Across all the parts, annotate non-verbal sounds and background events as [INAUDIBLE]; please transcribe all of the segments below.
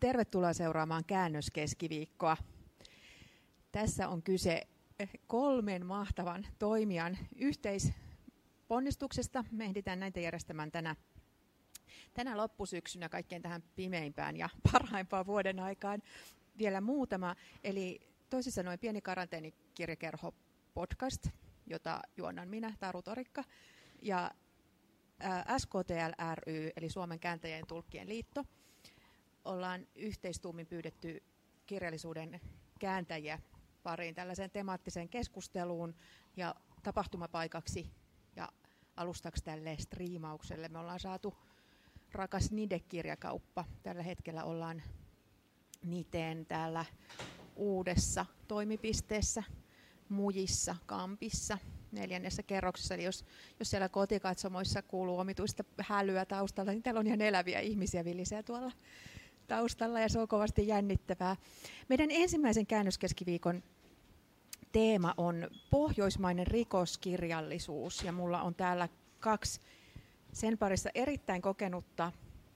Tervetuloa seuraamaan käännöskeskiviikkoa. Tässä on kyse kolmen mahtavan toimijan yhteisponnistuksesta. Me ehditään näitä järjestämään tänä, tänä loppusyksynä kaikkein tähän pimeimpään ja [LAUGHS] parhaimpaan vuoden aikaan vielä muutama. Eli toisin sanoen pieni karanteenikirjakerho podcast, jota juonnan minä, Taru Torikka, ja SKTL ry, eli Suomen kääntäjien tulkkien liitto – ollaan yhteistuumin pyydetty kirjallisuuden kääntäjiä pariin tällaiseen temaattiseen keskusteluun ja tapahtumapaikaksi ja alustaksi tälle striimaukselle. Me ollaan saatu rakas Nide-kirjakauppa. Tällä hetkellä ollaan Niteen täällä uudessa toimipisteessä, Mujissa, Kampissa, neljännessä kerroksessa. Eli jos, jos siellä kotikatsomoissa kuuluu omituista hälyä taustalla, niin täällä on ihan eläviä ihmisiä villisee tuolla taustalla ja se on kovasti jännittävää. Meidän ensimmäisen käännöskeskiviikon teema on pohjoismainen rikoskirjallisuus ja mulla on täällä kaksi sen parissa erittäin kokenutta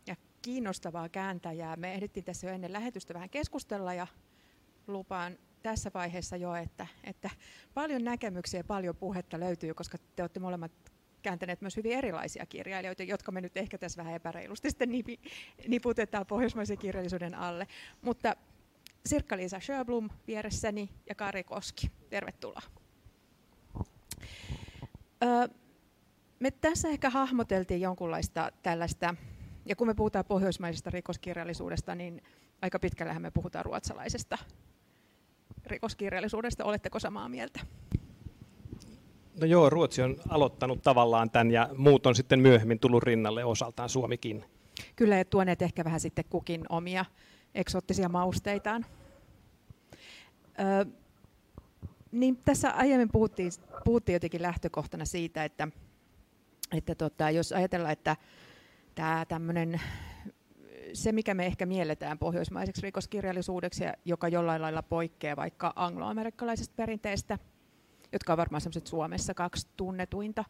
ja kiinnostavaa kääntäjää. Me ehdittiin tässä jo ennen lähetystä vähän keskustella ja lupaan tässä vaiheessa jo, että, että paljon näkemyksiä ja paljon puhetta löytyy, koska te olette molemmat kääntäneet myös hyvin erilaisia kirjailijoita, jotka me nyt ehkä tässä vähän epäreilusti sitten niputetaan pohjoismaisen kirjallisuuden alle. Mutta Sirkka-Liisa Sjöblom vieressäni ja Kari Koski. Tervetuloa. Öö, me tässä ehkä hahmoteltiin jonkunlaista tällaista, ja kun me puhutaan pohjoismaisesta rikoskirjallisuudesta, niin aika pitkällähän me puhutaan ruotsalaisesta rikoskirjallisuudesta. Oletteko samaa mieltä? No joo, Ruotsi on aloittanut tavallaan tämän ja muut on sitten myöhemmin tullut rinnalle osaltaan Suomikin. Kyllä, ja tuoneet ehkä vähän sitten kukin omia eksoottisia mausteitaan. Ö, niin tässä aiemmin puhuttiin, puhuttiin jotenkin lähtökohtana siitä, että, että tota, jos ajatellaan, että tämä tämmöinen se, mikä me ehkä mielletään pohjoismaiseksi rikoskirjallisuudeksi, joka jollain lailla poikkeaa vaikka angloamerikkalaisesta perinteestä – jotka on varmaan semmoiset Suomessa kaksi tunnetuinta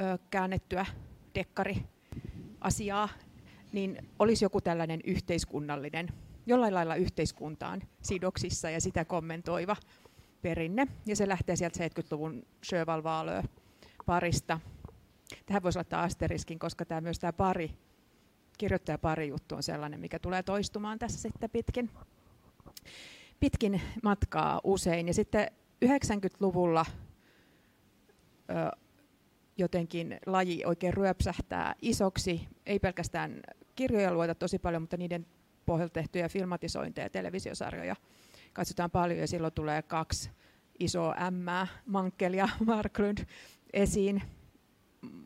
ö, käännettyä dekkari-asiaa, niin olisi joku tällainen yhteiskunnallinen, jollain lailla yhteiskuntaan sidoksissa ja sitä kommentoiva perinne. Ja se lähtee sieltä 70-luvun Sjöval parista. Tähän voisi laittaa asteriskin, koska tämä myös tämä pari, kirjoittajapari juttu on sellainen, mikä tulee toistumaan tässä sitten pitkin, pitkin matkaa usein. Ja sitten 90-luvulla ö, jotenkin laji oikein ryöpsähtää isoksi, ei pelkästään kirjoja lueta tosi paljon, mutta niiden pohjalta tehtyjä filmatisointeja ja televisiosarjoja katsotaan paljon ja silloin tulee kaksi isoa M, Mankel ja [LAUGHS] Marklund esiin.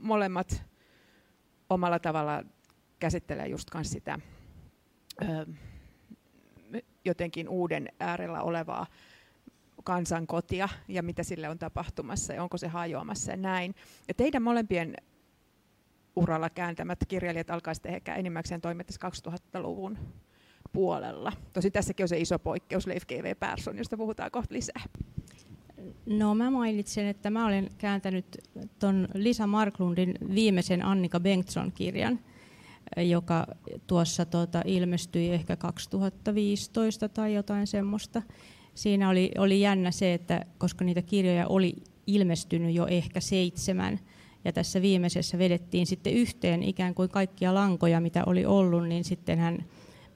Molemmat omalla tavalla käsittelee just sitä ö, jotenkin uuden äärellä olevaa kansankotia ja mitä sille on tapahtumassa ja onko se hajoamassa ja näin. Ja teidän molempien uralla kääntämät kirjailijat alkaa sitten ehkä enimmäkseen toimia 2000-luvun puolella. Tosi tässäkin on se iso poikkeus, Leif G.V. Persson, josta puhutaan kohta lisää. No mä mainitsen, että mä olen kääntänyt tuon Lisa Marklundin viimeisen Annika Bengtsson-kirjan, joka tuossa tuota, ilmestyi ehkä 2015 tai jotain semmoista siinä oli, oli jännä se, että koska niitä kirjoja oli ilmestynyt jo ehkä seitsemän, ja tässä viimeisessä vedettiin sitten yhteen ikään kuin kaikkia lankoja, mitä oli ollut, niin sitten hän,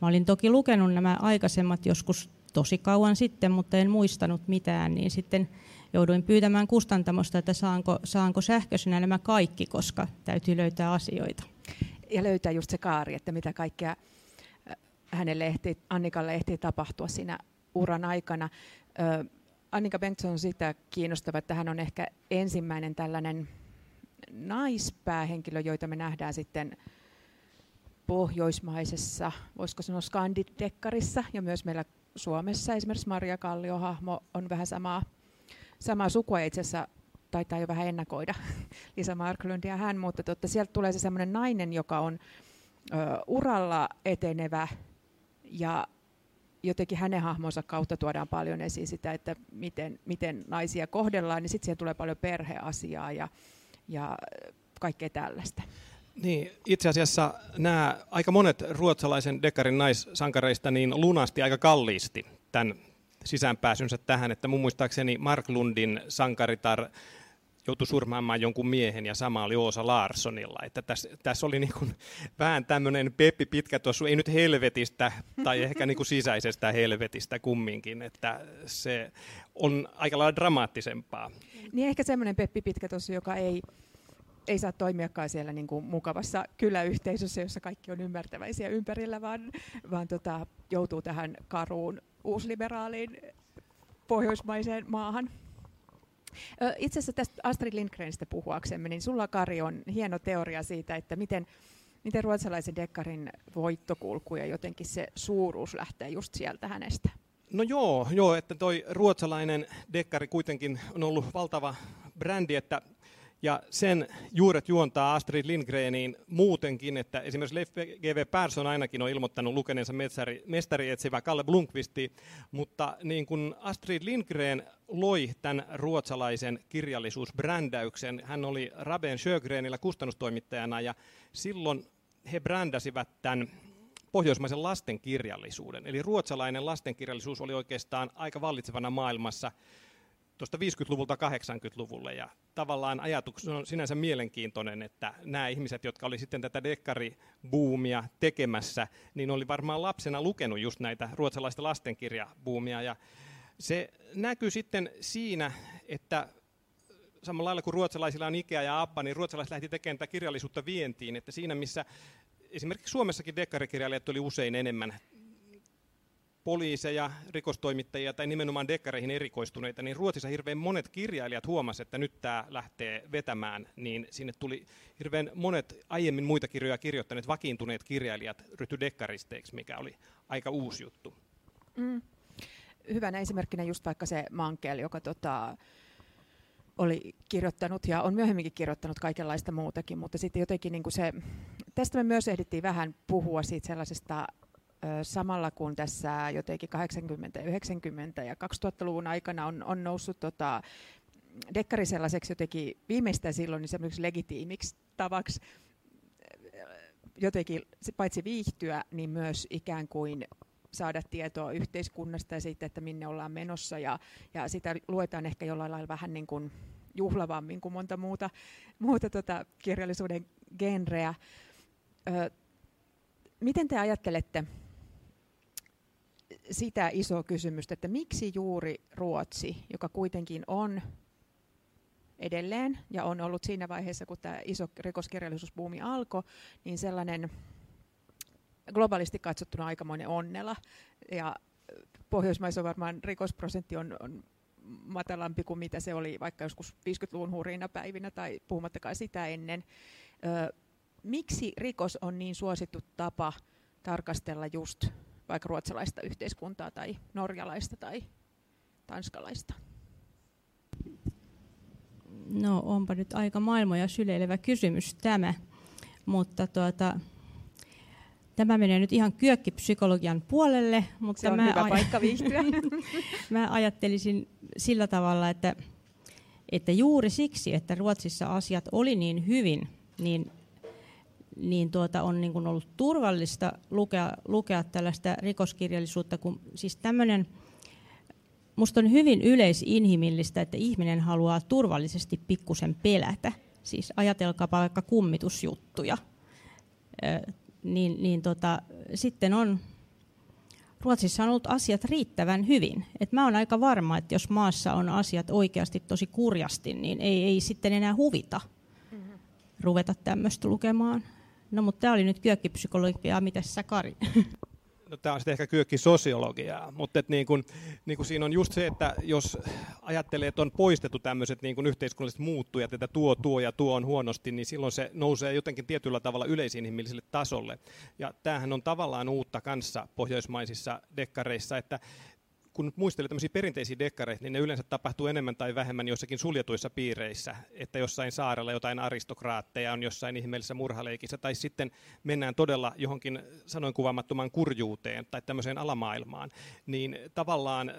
mä olin toki lukenut nämä aikaisemmat joskus tosi kauan sitten, mutta en muistanut mitään, niin sitten jouduin pyytämään kustantamosta, että saanko, saanko sähköisenä nämä kaikki, koska täytyy löytää asioita. Ja löytää just se kaari, että mitä kaikkea hänelle ehti, Annikalle ehti tapahtua siinä uran aikana. Annika Bengtsson on sitä kiinnostava, että hän on ehkä ensimmäinen tällainen naispäähenkilö, joita me nähdään sitten pohjoismaisessa, voisiko sanoa skandidekkarissa ja myös meillä Suomessa. Esimerkiksi Maria Kallio-hahmo on vähän samaa, samaa sukua itse asiassa taitaa jo vähän ennakoida [LAUGHS] Lisa Marklund ja hän, mutta totta, sieltä tulee se semmoinen nainen, joka on ö, uralla etenevä ja jotenkin hänen hahmonsa kautta tuodaan paljon esiin sitä, että miten, miten naisia kohdellaan, niin sitten siihen tulee paljon perheasiaa ja, ja kaikkea tällaista. Niin, itse asiassa nämä aika monet ruotsalaisen dekarin naissankareista niin lunasti aika kalliisti tämän sisäänpääsynsä tähän, että mun muistaakseni Mark Lundin sankaritar joutui surmaamaan jonkun miehen ja sama oli Oosa Larssonilla. Että tässä, tässä oli niin kuin vähän tämmöinen Peppi pitkä tuossa, ei nyt helvetistä tai ehkä niin kuin sisäisestä helvetistä kumminkin, että se on aika lailla dramaattisempaa. Niin ehkä semmoinen Peppi pitkä tuossa, joka ei, ei saa toimiakaan siellä niin kuin mukavassa kyläyhteisössä, jossa kaikki on ymmärtäväisiä ympärillä, vaan, vaan tota, joutuu tähän karuun uusliberaaliin pohjoismaiseen maahan. Itse asiassa tästä Astrid Lindgrenistä puhuaksemme, niin sulla Kari on hieno teoria siitä, että miten, miten ruotsalaisen dekkarin voittokulku ja jotenkin se suuruus lähtee just sieltä hänestä. No joo, joo, että toi ruotsalainen dekkari kuitenkin on ollut valtava brändi, että ja sen juuret juontaa Astrid Lindgreniin muutenkin, että esimerkiksi Leif G.V. Persson ainakin on ilmoittanut lukeneensa mestari, mestari etsivä Kalle Blunkvisti, mutta niin kuin Astrid Lindgren loi tämän ruotsalaisen kirjallisuusbrändäyksen, hän oli Raben Sjögrenillä kustannustoimittajana ja silloin he brändäsivät tämän pohjoismaisen lastenkirjallisuuden. Eli ruotsalainen lastenkirjallisuus oli oikeastaan aika vallitsevana maailmassa tuosta 50-luvulta 80-luvulle. Ja tavallaan ajatus on sinänsä mielenkiintoinen, että nämä ihmiset, jotka oli sitten tätä dekkaribuumia tekemässä, niin oli varmaan lapsena lukenut just näitä ruotsalaista lastenkirjabuumia. Ja se näkyy sitten siinä, että samalla lailla kuin ruotsalaisilla on Ikea ja Abba, niin ruotsalaiset lähti tekemään tätä kirjallisuutta vientiin, että siinä missä esimerkiksi Suomessakin dekkarikirjailijat oli usein enemmän poliiseja, rikostoimittajia tai nimenomaan dekkareihin erikoistuneita, niin Ruotsissa hirveän monet kirjailijat huomasivat, että nyt tämä lähtee vetämään, niin sinne tuli hirveän monet aiemmin muita kirjoja kirjoittaneet vakiintuneet kirjailijat ryhtyi dekkaristeiksi, mikä oli aika uusi juttu. Mm. Hyvänä esimerkkinä just vaikka se Mankel, joka tota, oli kirjoittanut ja on myöhemminkin kirjoittanut kaikenlaista muutakin, mutta sitten jotenkin niin kuin se, tästä me myös ehdittiin vähän puhua siitä sellaisesta samalla kun tässä jotenkin 80, 90 ja 2000-luvun aikana on, on noussut tota, dekkari sellaiseksi jotenkin viimeistään silloin niin semmoiseksi legitiimiksi tavaksi jotenkin paitsi viihtyä, niin myös ikään kuin saada tietoa yhteiskunnasta ja siitä, että minne ollaan menossa. Ja, ja sitä luetaan ehkä jollain lailla vähän niin kuin juhlavammin kuin monta muuta, muuta tota kirjallisuuden genreä. Ö, miten te ajattelette sitä isoa kysymystä, että miksi juuri Ruotsi, joka kuitenkin on edelleen ja on ollut siinä vaiheessa, kun tämä iso rikoskirjallisuusbuumi alkoi, niin sellainen globaalisti katsottuna aikamoinen onnela. Ja Pohjoismaissa varmaan rikosprosentti on, on matalampi kuin mitä se oli vaikka joskus 50-luvun hurina päivinä tai puhumattakaan sitä ennen. Ö, miksi rikos on niin suosittu tapa tarkastella just vaikka ruotsalaista yhteiskuntaa tai norjalaista tai tanskalaista? No onpa nyt aika maailmoja syleilevä kysymys tämä, mutta tuota, tämä menee nyt ihan kyökkipsykologian puolelle. Mutta Se on mä hyvä aj- paikka viihtyä. [LAUGHS] mä ajattelisin sillä tavalla, että, että juuri siksi, että Ruotsissa asiat oli niin hyvin, niin niin tuota, on niin kuin ollut turvallista lukea, lukea tällaista rikoskirjallisuutta, kun siis tämmöinen, musta on hyvin yleisinhimillistä, että ihminen haluaa turvallisesti pikkusen pelätä. Siis ajatelkaa vaikka kummitusjuttuja. Ö, niin, niin tota, sitten on Ruotsissa on ollut asiat riittävän hyvin. Et mä oon aika varma, että jos maassa on asiat oikeasti tosi kurjasti, niin ei, ei sitten enää huvita mm-hmm. ruveta tämmöistä lukemaan. No mutta tämä oli nyt kyökkipsykologiaa, mitä sä Kari? [LAUGHS] No, tämä on sitten ehkä kyökkisosiologiaa, mutta et niin kun, niin kun siinä on just se, että jos ajattelee, että on poistettu tämmöiset niin kun yhteiskunnalliset muuttujat, että tuo, tuo ja tuo on huonosti, niin silloin se nousee jotenkin tietyllä tavalla yleisinhimilliselle tasolle. Ja tämähän on tavallaan uutta kanssa pohjoismaisissa dekkareissa, että kun muistelee tämmöisiä perinteisiä dekkareita, niin ne yleensä tapahtuu enemmän tai vähemmän jossakin suljetuissa piireissä, että jossain saarella jotain aristokraatteja on jossain ihmeellisessä murhaleikissä, tai sitten mennään todella johonkin sanoin kuvaamattomaan kurjuuteen tai tämmöiseen alamaailmaan, niin tavallaan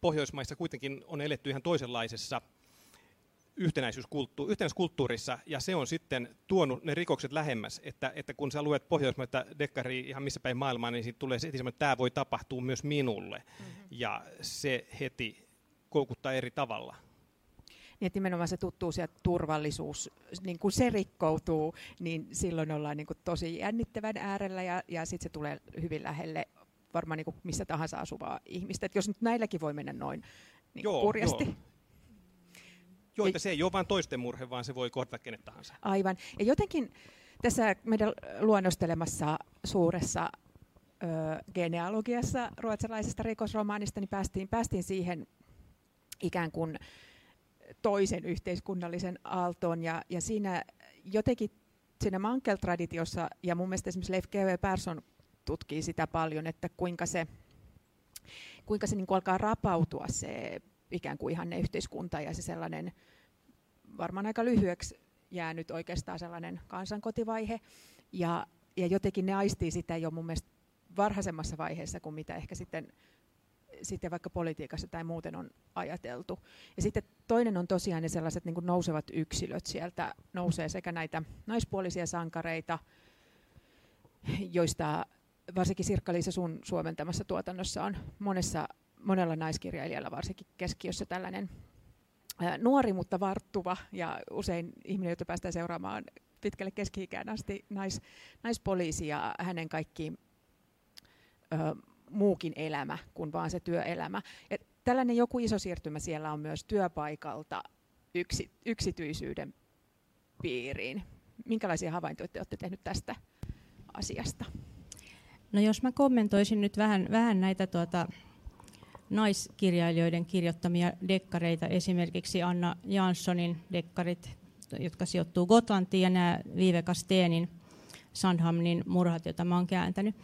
Pohjoismaissa kuitenkin on eletty ihan toisenlaisessa yhtenäisyyskulttu- yhtenäiskulttuurissa, ja se on sitten tuonut ne rikokset lähemmäs, että, että kun sä luet pohjoismaita dekkari ihan missä päin maailmaa, niin siitä tulee se, että tämä voi tapahtua myös minulle, mm-hmm. ja se heti koukuttaa eri tavalla. Niin, että nimenomaan se tuttuus ja turvallisuus, niin kun se rikkoutuu, niin silloin ollaan niin tosi jännittävän äärellä ja, ja sitten se tulee hyvin lähelle varmaan niin missä tahansa asuvaa ihmistä. Et jos nyt näilläkin voi mennä noin niin joo, kurjasti. Joo. Joo, että se ei ole vain toisten murhe, vaan se voi kohdata kenet tahansa. Aivan. Ja jotenkin tässä meidän luonnostelemassa suuressa ö, genealogiassa ruotsalaisesta rikosromaanista niin päästiin, päästiin siihen ikään kuin toisen yhteiskunnallisen aaltoon. Ja, ja siinä jotenkin siinä mankeltraditiossa, ja mun mielestä esimerkiksi Leif G.W. Persson tutkii sitä paljon, että kuinka se, kuinka se niin kuin alkaa rapautua se ikään kuin ihanne yhteiskunta ja se sellainen varmaan aika lyhyeksi jäänyt oikeastaan sellainen kansankotivaihe. Ja, ja jotenkin ne aistii sitä jo mun mielestä varhaisemmassa vaiheessa kuin mitä ehkä sitten, sitten vaikka politiikassa tai muuten on ajateltu. Ja sitten toinen on tosiaan ne sellaiset niin nousevat yksilöt. Sieltä nousee sekä näitä naispuolisia sankareita, joista varsinkin Sirkka-Liisa sun suomentamassa tuotannossa on monessa, monella naiskirjailijalla varsinkin keskiössä tällainen nuori, mutta varttuva ja usein ihminen, jota päästään seuraamaan pitkälle keski-ikään asti nais, naispoliisi ja hänen kaikki ö, muukin elämä kuin vaan se työelämä. Et tällainen joku iso siirtymä siellä on myös työpaikalta yksi, yksityisyyden piiriin. Minkälaisia havaintoja te olette tehneet tästä asiasta? No jos mä kommentoisin nyt vähän, vähän näitä tuota, naiskirjailijoiden kirjoittamia dekkareita, esimerkiksi Anna Janssonin dekkarit, jotka sijoittuu Gotlantiin, ja nämä Viveka Steenin Sandhamnin murhat, joita oon kääntänyt,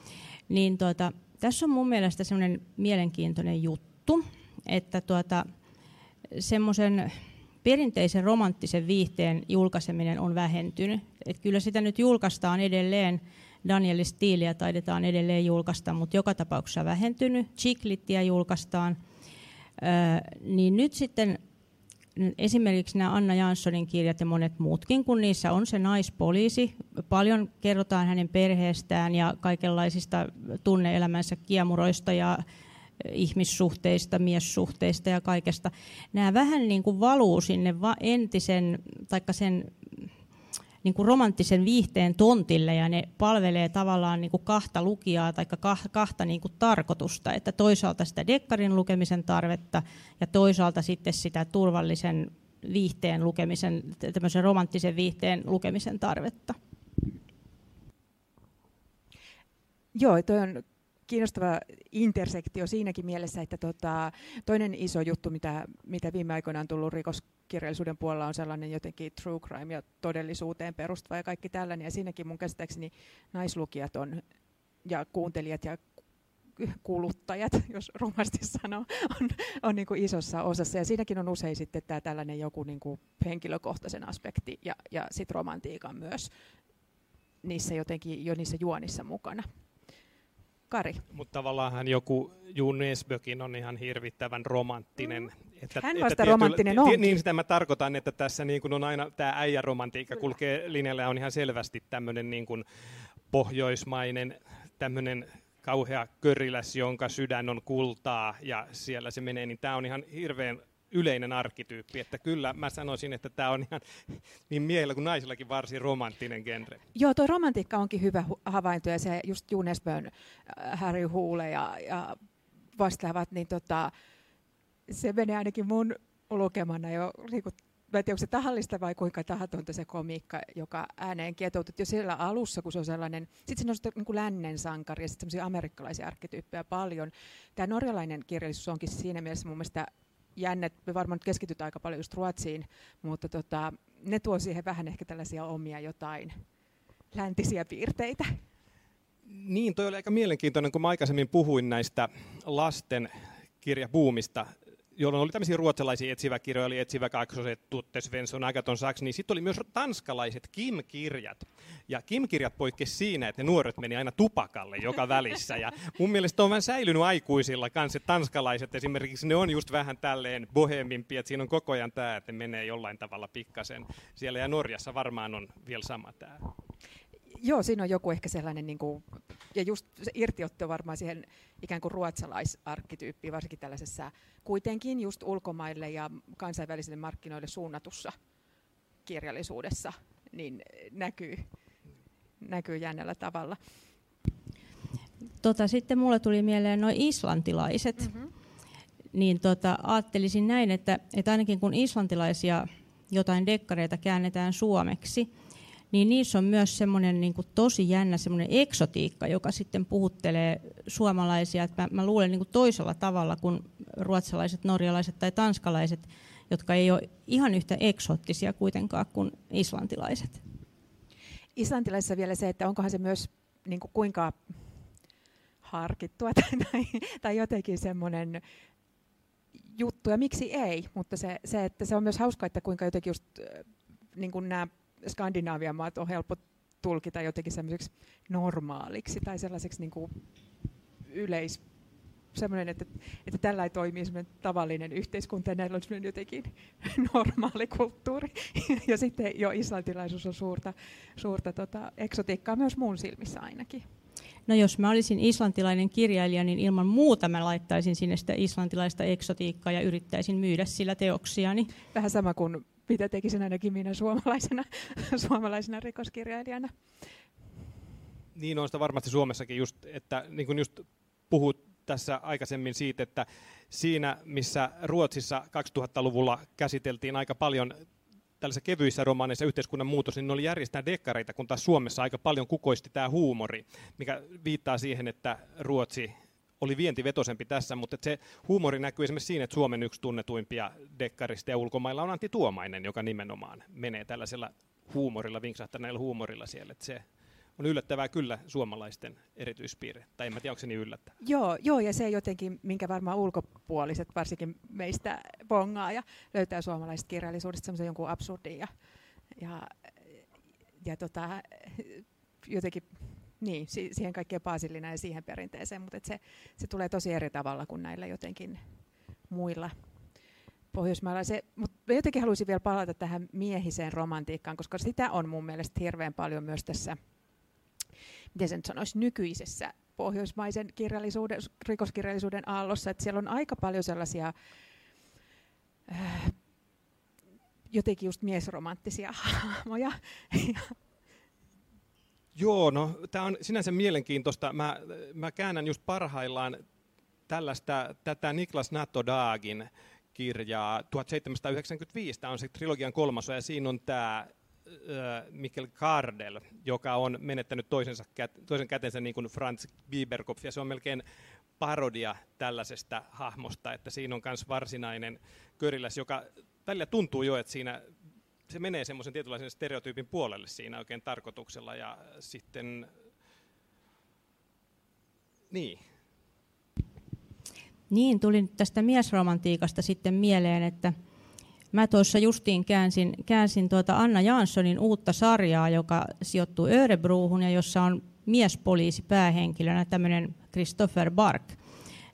niin tuota, tässä on mun mielestä semmoinen mielenkiintoinen juttu, että tuota, semmoisen perinteisen romanttisen viihteen julkaiseminen on vähentynyt. Et kyllä sitä nyt julkaistaan edelleen Daniel Stiiliä taidetaan edelleen julkaista, mutta joka tapauksessa vähentynyt. Chiklittiä julkaistaan. niin nyt sitten esimerkiksi nämä Anna Janssonin kirjat ja monet muutkin, kun niissä on se naispoliisi. Paljon kerrotaan hänen perheestään ja kaikenlaisista tunneelämänsä kiemuroista ja ihmissuhteista, miessuhteista ja kaikesta. Nämä vähän niin kuin valuu sinne entisen, taikka sen niin kuin romanttisen viihteen tontille ja ne palvelee tavallaan niin kuin kahta lukijaa tai kahta niin kuin tarkoitusta, että toisaalta sitä dekkarin lukemisen tarvetta ja toisaalta sitten sitä turvallisen viihteen lukemisen, tämmöisen romanttisen viihteen lukemisen tarvetta. Joo, toi on kiinnostava intersektio siinäkin mielessä, että tota, toinen iso juttu, mitä, mitä viime aikoina on tullut rikoskirjallisuuden puolella, on sellainen jotenkin true crime ja todellisuuteen perustuva ja kaikki tällainen. Ja siinäkin mun käsittääkseni naislukijat on, ja kuuntelijat ja kuluttajat, jos rumasti sanoo, on, on niin kuin isossa osassa. Ja siinäkin on usein sitten tämä tällainen joku niin kuin henkilökohtaisen aspekti ja, ja sitten romantiikan myös niissä jotenkin jo niissä juonissa mukana. Kari. Mutta tavallaan joku Jun Esbökin on ihan hirvittävän romanttinen. Mm. Että, Hän vasta että romanttinen on. Niin sitä mä tarkoitan, että tässä niin kuin on aina tämä äijäromantiikka kulkee linjalla ja on ihan selvästi tämmöinen niin kuin pohjoismainen tämmöinen kauhea köriläs, jonka sydän on kultaa ja siellä se menee, niin tämä on ihan hirveän yleinen arkityyppi, että kyllä mä sanoisin, että tämä on ihan [LAUGHS] niin miehillä kuin naisillakin varsin romanttinen genre. Joo, tuo romantiikka onkin hyvä havainto ja se just Junesbön, äh, Harry Huule ja, ja vastaavat, niin tota, se menee ainakin mun lukemana jo niin kuin, mä en tiedä, onko se tahallista vai kuinka tahatonta se komiikka, joka ääneen kietoutui jo siellä alussa, kun se on sellainen, sitten siinä on niin lännen sankari ja sitten amerikkalaisia arkkityyppejä paljon. Tämä norjalainen kirjallisuus onkin siinä mielessä mun mielestä jännä, me varmaan keskitytään aika paljon just Ruotsiin, mutta tota, ne tuo siihen vähän ehkä tällaisia omia jotain läntisiä piirteitä. Niin, toi oli aika mielenkiintoinen, kun mä aikaisemmin puhuin näistä lasten kirjabuumista jolloin oli tämmöisiä ruotsalaisia etsiväkirjoja, eli Etsivä kaksoset, Tutte Svensson, Agaton Sachs, niin sitten oli myös tanskalaiset Kim-kirjat. Ja Kim-kirjat poikkesi siinä, että ne nuoret meni aina tupakalle joka [LAUGHS] välissä. Ja mun mielestä on vähän säilynyt aikuisilla kanssa, että tanskalaiset esimerkiksi, ne on just vähän tälleen bohemimpi, että siinä on koko ajan tämä, että ne menee jollain tavalla pikkasen siellä. Ja Norjassa varmaan on vielä sama tämä. Joo, siinä on joku ehkä sellainen, niin kuin, ja just se irtiotto varmaan siihen ikään kuin ruotsalaisarkkityyppiin, varsinkin tällaisessa kuitenkin just ulkomaille ja kansainvälisille markkinoille suunnatussa kirjallisuudessa, niin näkyy, näkyy jännällä tavalla. Tota, sitten mulle tuli mieleen noin islantilaiset. Mm-hmm. Niin tota, ajattelisin näin, että, että ainakin kun islantilaisia jotain dekkareita käännetään suomeksi, niin niissä on myös semmoinen niin kuin tosi jännä semmoinen eksotiikka, joka sitten puhuttelee suomalaisia. Että mä, mä luulen niin kuin toisella tavalla kuin ruotsalaiset, norjalaiset tai tanskalaiset, jotka ei ole ihan yhtä eksoottisia kuitenkaan kuin islantilaiset. Islantilaisissa vielä se, että onkohan se myös niin kuin kuinka harkittua tai, [LAUGHS] tai, tai jotenkin semmoinen juttu, ja miksi ei, mutta se, se, että se on myös hauska, että kuinka jotenkin just niin kuin nämä Skandinaavian maat on helppo tulkita jotenkin semmoiseksi normaaliksi tai sellaiseksi niin kuin yleis, semmoinen, että, että tällä ei toimii tavallinen yhteiskunta ja näillä on jotenkin [LAUGHS] normaali kulttuuri. [LAUGHS] ja sitten jo islantilaisuus on suurta, suurta tota, eksotiikkaa myös mun silmissä ainakin. No jos mä olisin islantilainen kirjailija, niin ilman muuta mä laittaisin sinne sitä islantilaista eksotiikkaa ja yrittäisin myydä sillä teoksiani. Vähän sama kuin mitä tekisin ainakin minä suomalaisena, [LAUGHS] suomalaisena rikoskirjailijana. Niin on sitä varmasti Suomessakin, just, että niin kuin just puhut tässä aikaisemmin siitä, että siinä, missä Ruotsissa 2000-luvulla käsiteltiin aika paljon tällaisissa kevyissä romaaneissa yhteiskunnan muutos, niin ne oli järjestää dekkareita, kun taas Suomessa aika paljon kukoisti tämä huumori, mikä viittaa siihen, että Ruotsi oli vientivetoisempi tässä, mutta se huumori näkyy esimerkiksi siinä, että Suomen yksi tunnetuimpia dekkarista ja ulkomailla on Antti Tuomainen, joka nimenomaan menee tällaisella huumorilla, vinksahtaneella huumorilla siellä. Että se on yllättävää kyllä suomalaisten erityispiirre. Tai en mä tiedä, onko se niin yllättävää. Joo, joo, ja se jotenkin, minkä varmaan ulkopuoliset, varsinkin meistä bongaa ja löytää suomalaisesta kirjallisuudesta semmoisen jonkun absurdin ja, ja, ja tota, jotenkin niin, siihen kaikkeen baasillina ja siihen perinteeseen, mutta se, se tulee tosi eri tavalla kuin näillä jotenkin muilla Pohjoismailla. Mutta jotenkin haluaisin vielä palata tähän miehiseen romantiikkaan, koska sitä on mun mielestä hirveän paljon myös tässä, miten sen sanoisi, nykyisessä pohjoismaisen kirjallisuuden, rikoskirjallisuuden aallossa, että siellä on aika paljon sellaisia äh, jotenkin just miesromanttisia [LAUGHS] hahmoja. Joo, no tämä on sinänsä mielenkiintoista. Mä, mä käännän just parhaillaan tällaista, tätä Niklas Nattodagin kirjaa 1795. Tämä on se trilogian kolmas ja siinä on tämä Mikkel Kardel, joka on menettänyt toisensa, toisen kätensä niin kuin Franz Bieberkopf, ja se on melkein parodia tällaisesta hahmosta, että siinä on myös varsinainen köriläs, joka välillä tuntuu jo, että siinä se menee semmoisen tietynlaisen stereotyypin puolelle siinä oikein tarkoituksella ja sitten, niin. Niin, tuli tästä miesromantiikasta sitten mieleen, että mä tuossa justiin käänsin, käänsin tuota Anna Janssonin uutta sarjaa, joka sijoittuu Örebruuhun ja jossa on miespoliisi päähenkilönä tämmöinen Christopher Bark,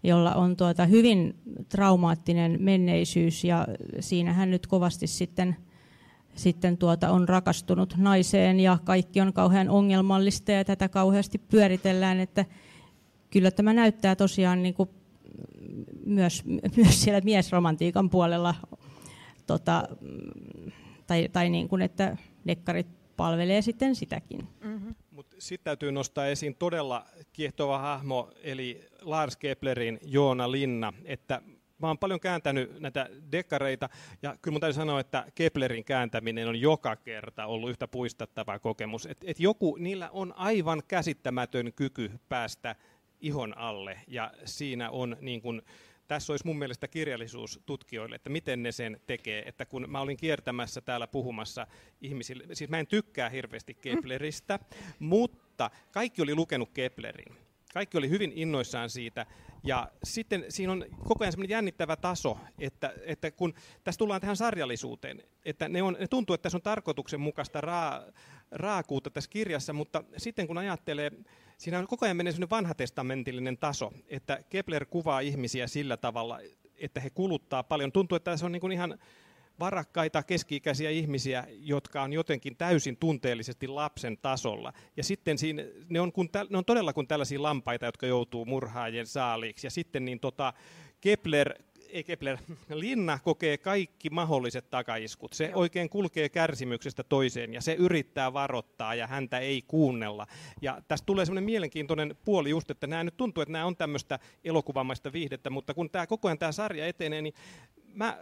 jolla on tuota hyvin traumaattinen menneisyys ja siinä hän nyt kovasti sitten – sitten tuota on rakastunut naiseen ja kaikki on kauhean ongelmallista ja tätä kauheasti pyöritellään, että kyllä tämä näyttää tosiaan niin kuin myös, myös siellä miesromantiikan puolella, tota, tai, tai niin kuin, että dekkarit palvelee sitten sitäkin. Mm-hmm. Mut sitten täytyy nostaa esiin todella kiehtova hahmo, eli Lars Keplerin Joona Linna, että mä oon paljon kääntänyt näitä dekkareita, ja kyllä mun täytyy sanoa, että Keplerin kääntäminen on joka kerta ollut yhtä puistattava kokemus. Et, et joku, niillä on aivan käsittämätön kyky päästä ihon alle, ja siinä on niin kuin, tässä olisi mun mielestä kirjallisuus tutkijoille, että miten ne sen tekee. Että kun mä olin kiertämässä täällä puhumassa ihmisille, siis mä en tykkää hirveästi Kepleristä, mutta kaikki oli lukenut Keplerin. Kaikki oli hyvin innoissaan siitä. Ja sitten siinä on koko ajan semmoinen jännittävä taso, että, että kun tässä tullaan tähän sarjallisuuteen, että ne, on, ne tuntuu, että tässä on tarkoituksenmukaista raa, raakuutta tässä kirjassa, mutta sitten kun ajattelee, siinä on koko ajan menee semmoinen vanhatestamentillinen taso, että Kepler kuvaa ihmisiä sillä tavalla, että he kuluttaa paljon. Tuntuu, että se on niin kuin ihan varakkaita keski-ikäisiä ihmisiä, jotka on jotenkin täysin tunteellisesti lapsen tasolla. Ja sitten siinä, ne, on kun, ne on todella kuin tällaisia lampaita, jotka joutuu murhaajien saaliiksi. Ja sitten niin tota, Kepler ei Kepler, [LAUGHS] Linna kokee kaikki mahdolliset takaiskut. Se Joo. oikein kulkee kärsimyksestä toiseen ja se yrittää varoittaa ja häntä ei kuunnella. Ja tästä tulee semmoinen mielenkiintoinen puoli just, että nämä nyt tuntuu, että nämä on tämmöistä elokuvamaista viihdettä, mutta kun tämä koko ajan tämä sarja etenee, niin mä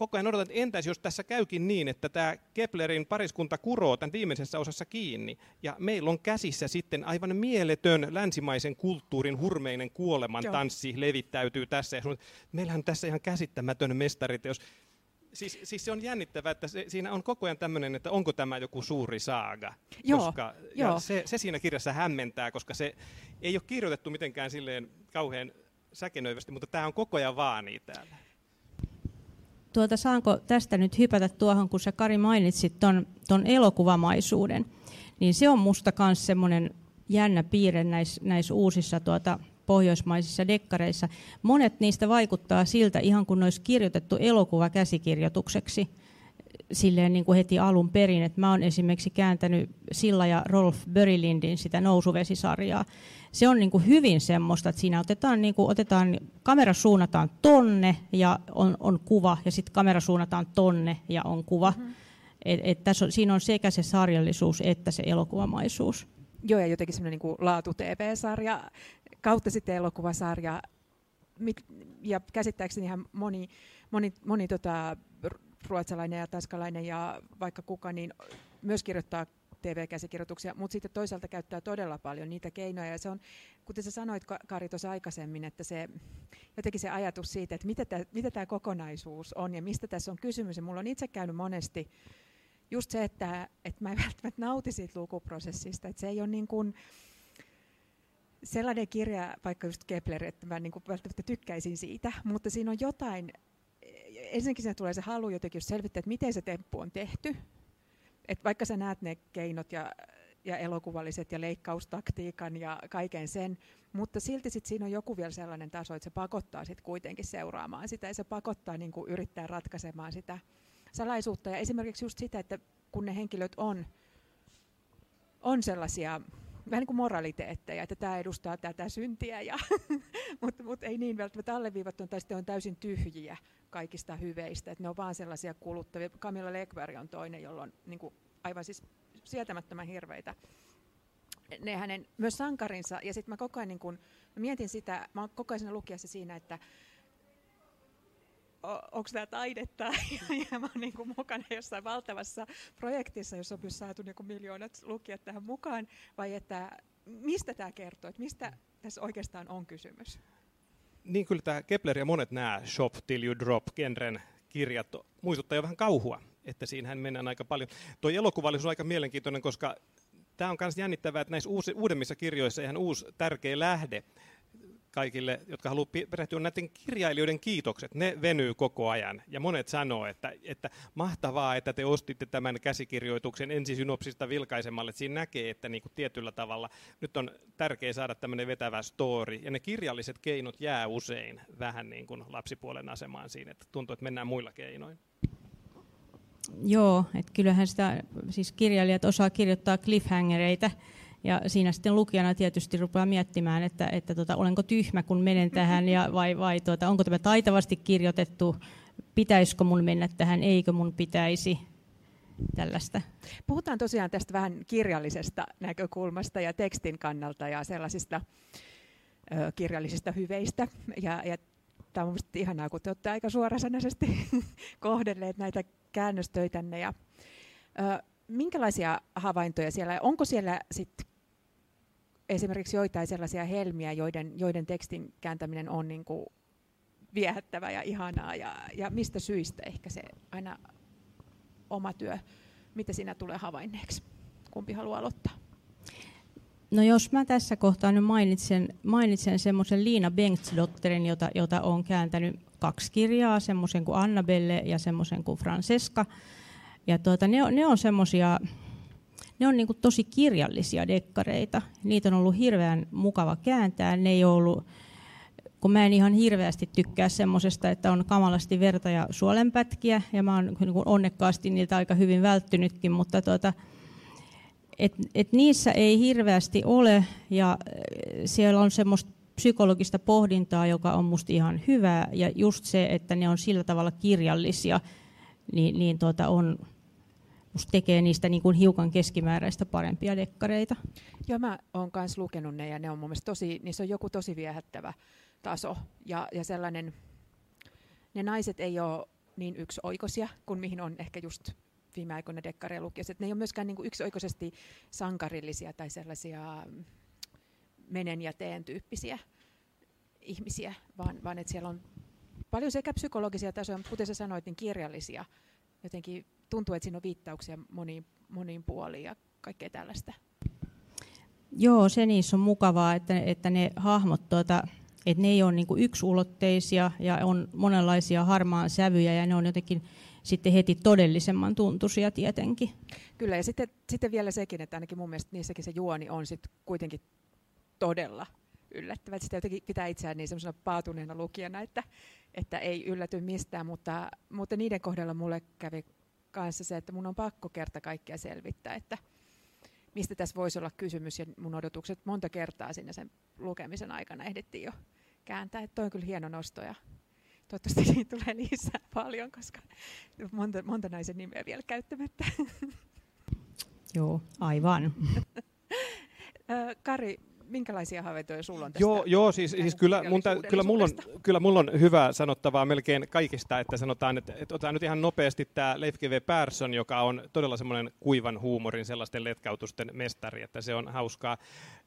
koko ajan odotan, että entäs jos tässä käykin niin, että tämä Keplerin pariskunta kuroo tämän viimeisessä osassa kiinni, ja meillä on käsissä sitten aivan mieletön länsimaisen kulttuurin hurmeinen kuolemantanssi Joo. levittäytyy tässä. Ja meillähän on tässä ihan käsittämätön mestariteos. Siis, siis se on jännittävää, että se, siinä on koko ajan tämmöinen, että onko tämä joku suuri saaga. Joo, koska, joo. Se, se siinä kirjassa hämmentää, koska se ei ole kirjoitettu mitenkään silleen kauhean säkenöivästi, mutta tämä on koko ajan vaani täällä. Tuota, saanko tästä nyt hypätä tuohon, kun sä Kari mainitsit ton, ton elokuvamaisuuden, niin se on musta myös semmoinen jännä piirre näissä näis uusissa tuota, pohjoismaisissa dekkareissa. Monet niistä vaikuttaa siltä ihan kun ne olisi kirjoitettu elokuva käsikirjoitukseksi silleen niin kuin heti alun perin. Et mä oon esimerkiksi kääntänyt Silla ja Rolf Börilindin sitä nousuvesisarjaa. Se on niin kuin hyvin semmoista, että siinä otetaan, niin kuin, otetaan kamera suunnataan tonne ja on, on kuva, ja sitten kamera suunnataan tonne ja on kuva. Mm-hmm. Et, et tässä on, siinä on sekä se sarjallisuus että se elokuvamaisuus. Joo, ja jotenkin semmoinen niin laatu-TV-sarja kautta sitten elokuvasarja. Ja käsittääkseni ihan moni, moni, moni tota, ruotsalainen ja tanskalainen ja vaikka kuka, niin myös kirjoittaa TV-käsikirjoituksia, mutta sitten toisaalta käyttää todella paljon niitä keinoja. Ja se on, kuten sä sanoit Kari tuossa aikaisemmin, että se, jotenkin se ajatus siitä, että mitä tämä, mitä tämä kokonaisuus on ja mistä tässä on kysymys. Ja mulla on itse käynyt monesti just se, että, että mä en välttämättä nauti siitä lukuprosessista, että se ei ole niin kuin, sellainen kirja, vaikka just Kepler, että mä niin kuin välttämättä tykkäisin siitä, mutta siinä on jotain, ensinnäkin siinä tulee se halu jotenkin just selvittää, että miten se temppu on tehty, että vaikka sä näet ne keinot ja, ja elokuvalliset ja leikkaustaktiikan ja kaiken sen, mutta silti sit siinä on joku vielä sellainen taso, että se pakottaa sit kuitenkin seuraamaan sitä ja se pakottaa niin kuin yrittää ratkaisemaan sitä salaisuutta. Ja esimerkiksi just sitä, että kun ne henkilöt on, on sellaisia vähän niin kuin moraliteetteja, että tämä edustaa tätä syntiä, ja, [LAUGHS] mutta, mutta ei niin välttämättä alleviivattu, tai sitten on täysin tyhjiä kaikista hyveistä, että ne on vaan sellaisia kuluttavia. Camilla Legberg on toinen, jolla on niin kuin, aivan siis sietämättömän hirveitä ne hänen myös sankarinsa, ja sitten mä koko ajan niin kun, mietin sitä, mä oon koko ajan lukiessa siinä, että onko tämä taidetta, [LAUGHS] ja mä oon niin kuin mukana jossain valtavassa projektissa, jossa on saatu niin miljoonat lukijat tähän mukaan, vai että mistä tämä kertoo, että mistä tässä oikeastaan on kysymys? Niin kyllä tämä Kepler ja monet nämä Shop Till You Drop genren kirjat muistuttaa jo vähän kauhua, että siinähän mennään aika paljon. Tuo elokuvallisuus on aika mielenkiintoinen, koska tämä on myös jännittävää, että näissä uusi, uudemmissa kirjoissa ihan uusi tärkeä lähde kaikille, jotka haluavat perehtyä näiden kirjailijoiden kiitokset, ne venyy koko ajan. Ja monet sanoo, että, että mahtavaa, että te ostitte tämän käsikirjoituksen ensisynopsista vilkaisemalle. Siinä näkee, että niin kuin tietyllä tavalla nyt on tärkeää saada tämmöinen vetävä story. Ja ne kirjalliset keinot jää usein vähän niin kuin lapsipuolen asemaan siinä, että tuntuu, että mennään muilla keinoin. Joo, että kyllähän sitä, siis kirjailijat osaa kirjoittaa cliffhangereita, ja siinä sitten lukijana tietysti rupeaa miettimään, että, että tota, olenko tyhmä, kun menen tähän, ja vai, vai tuota, onko tämä taitavasti kirjoitettu, pitäisikö mun mennä tähän, eikö mun pitäisi, tällaista. Puhutaan tosiaan tästä vähän kirjallisesta näkökulmasta ja tekstin kannalta ja sellaisista ö, kirjallisista hyveistä. Ja, ja tämä on mielestäni ihanaa, kun te olette aika suorasanaisesti [LAUGHS] kohdelleet näitä käännöstöitänne. Ja, ö, minkälaisia havaintoja siellä, onko siellä sit esimerkiksi joitain sellaisia helmiä, joiden, joiden tekstin kääntäminen on niin kuin viehättävä ja ihanaa, ja, ja mistä syistä ehkä se aina oma työ, mitä siinä tulee havainneeksi? Kumpi haluaa aloittaa? No jos mä tässä kohtaa nyt mainitsen, mainitsen semmoisen Liina Bengtsdotterin, jota, jota on kääntänyt kaksi kirjaa, semmoisen kuin Annabelle ja semmoisen kuin Francesca. Ja tuota, ne, on, ne on semmoisia, ne on niinku tosi kirjallisia dekkareita. Niitä on ollut hirveän mukava kääntää. Ne ei ollut, kun mä en ihan hirveästi tykkää semmoisesta, että on kamalasti verta ja suolenpätkiä, ja mä oon niin onnekkaasti niiltä aika hyvin välttynytkin, mutta tuota, et, et niissä ei hirveästi ole, ja siellä on semmoista psykologista pohdintaa, joka on musta ihan hyvää, ja just se, että ne on sillä tavalla kirjallisia, niin, niin tuota on, musta tekee niistä niin kuin hiukan keskimääräistä parempia dekkareita. Joo, mä oon myös lukenut ne, ja ne on mun mielestä tosi, niissä on joku tosi viehättävä taso, ja, ja sellainen, ne naiset ei ole niin yksioikoisia kuin mihin on ehkä just viime aikoina dekkareja lukiessa. Ne ei ole myöskään niin kuin yksioikoisesti sankarillisia tai sellaisia menen ja teen tyyppisiä ihmisiä, vaan, vaan että siellä on paljon sekä psykologisia tasoja, mutta kuten sä sanoit, niin kirjallisia. Jotenkin tuntuu, että siinä on viittauksia moniin, moniin puoliin ja kaikkea tällaista. Joo, se niissä on mukavaa, että, että ne hahmot, tuota, että ne ei ole niin yksulotteisia ja on monenlaisia harmaan sävyjä ja ne on jotenkin sitten heti todellisemman tuntuisia tietenkin. Kyllä, ja sitten, sitten vielä sekin, että ainakin mun mielestä niissäkin se juoni on sitten kuitenkin todella yllättävä. Sitä jotenkin pitää itseään niin semmoisena paatuneena lukijana, että, että ei ylläty mistään, mutta, mutta niiden kohdalla mulle kävi kanssa se, että mun on pakko kerta kaikkea selvittää, että mistä tässä voisi olla kysymys, ja mun odotukset monta kertaa sinne sen lukemisen aikana ehdittiin jo kääntää, että toi on kyllä hieno nosto, ja toivottavasti siitä tulee lisää paljon, koska monta, monta naisen nimeä vielä käyttämättä. Joo, aivan. Kari, minkälaisia havaintoja sulla on tästä? Joo, joo siis, siis kyllä, mun tä, kyllä, mulla on, kyllä mulla on hyvä sanottavaa melkein kaikista, että sanotaan, että, että otetaan nyt ihan nopeasti tämä Leif G.V. Persson, joka on todella semmoinen kuivan huumorin sellaisten letkautusten mestari, että se on hauskaa.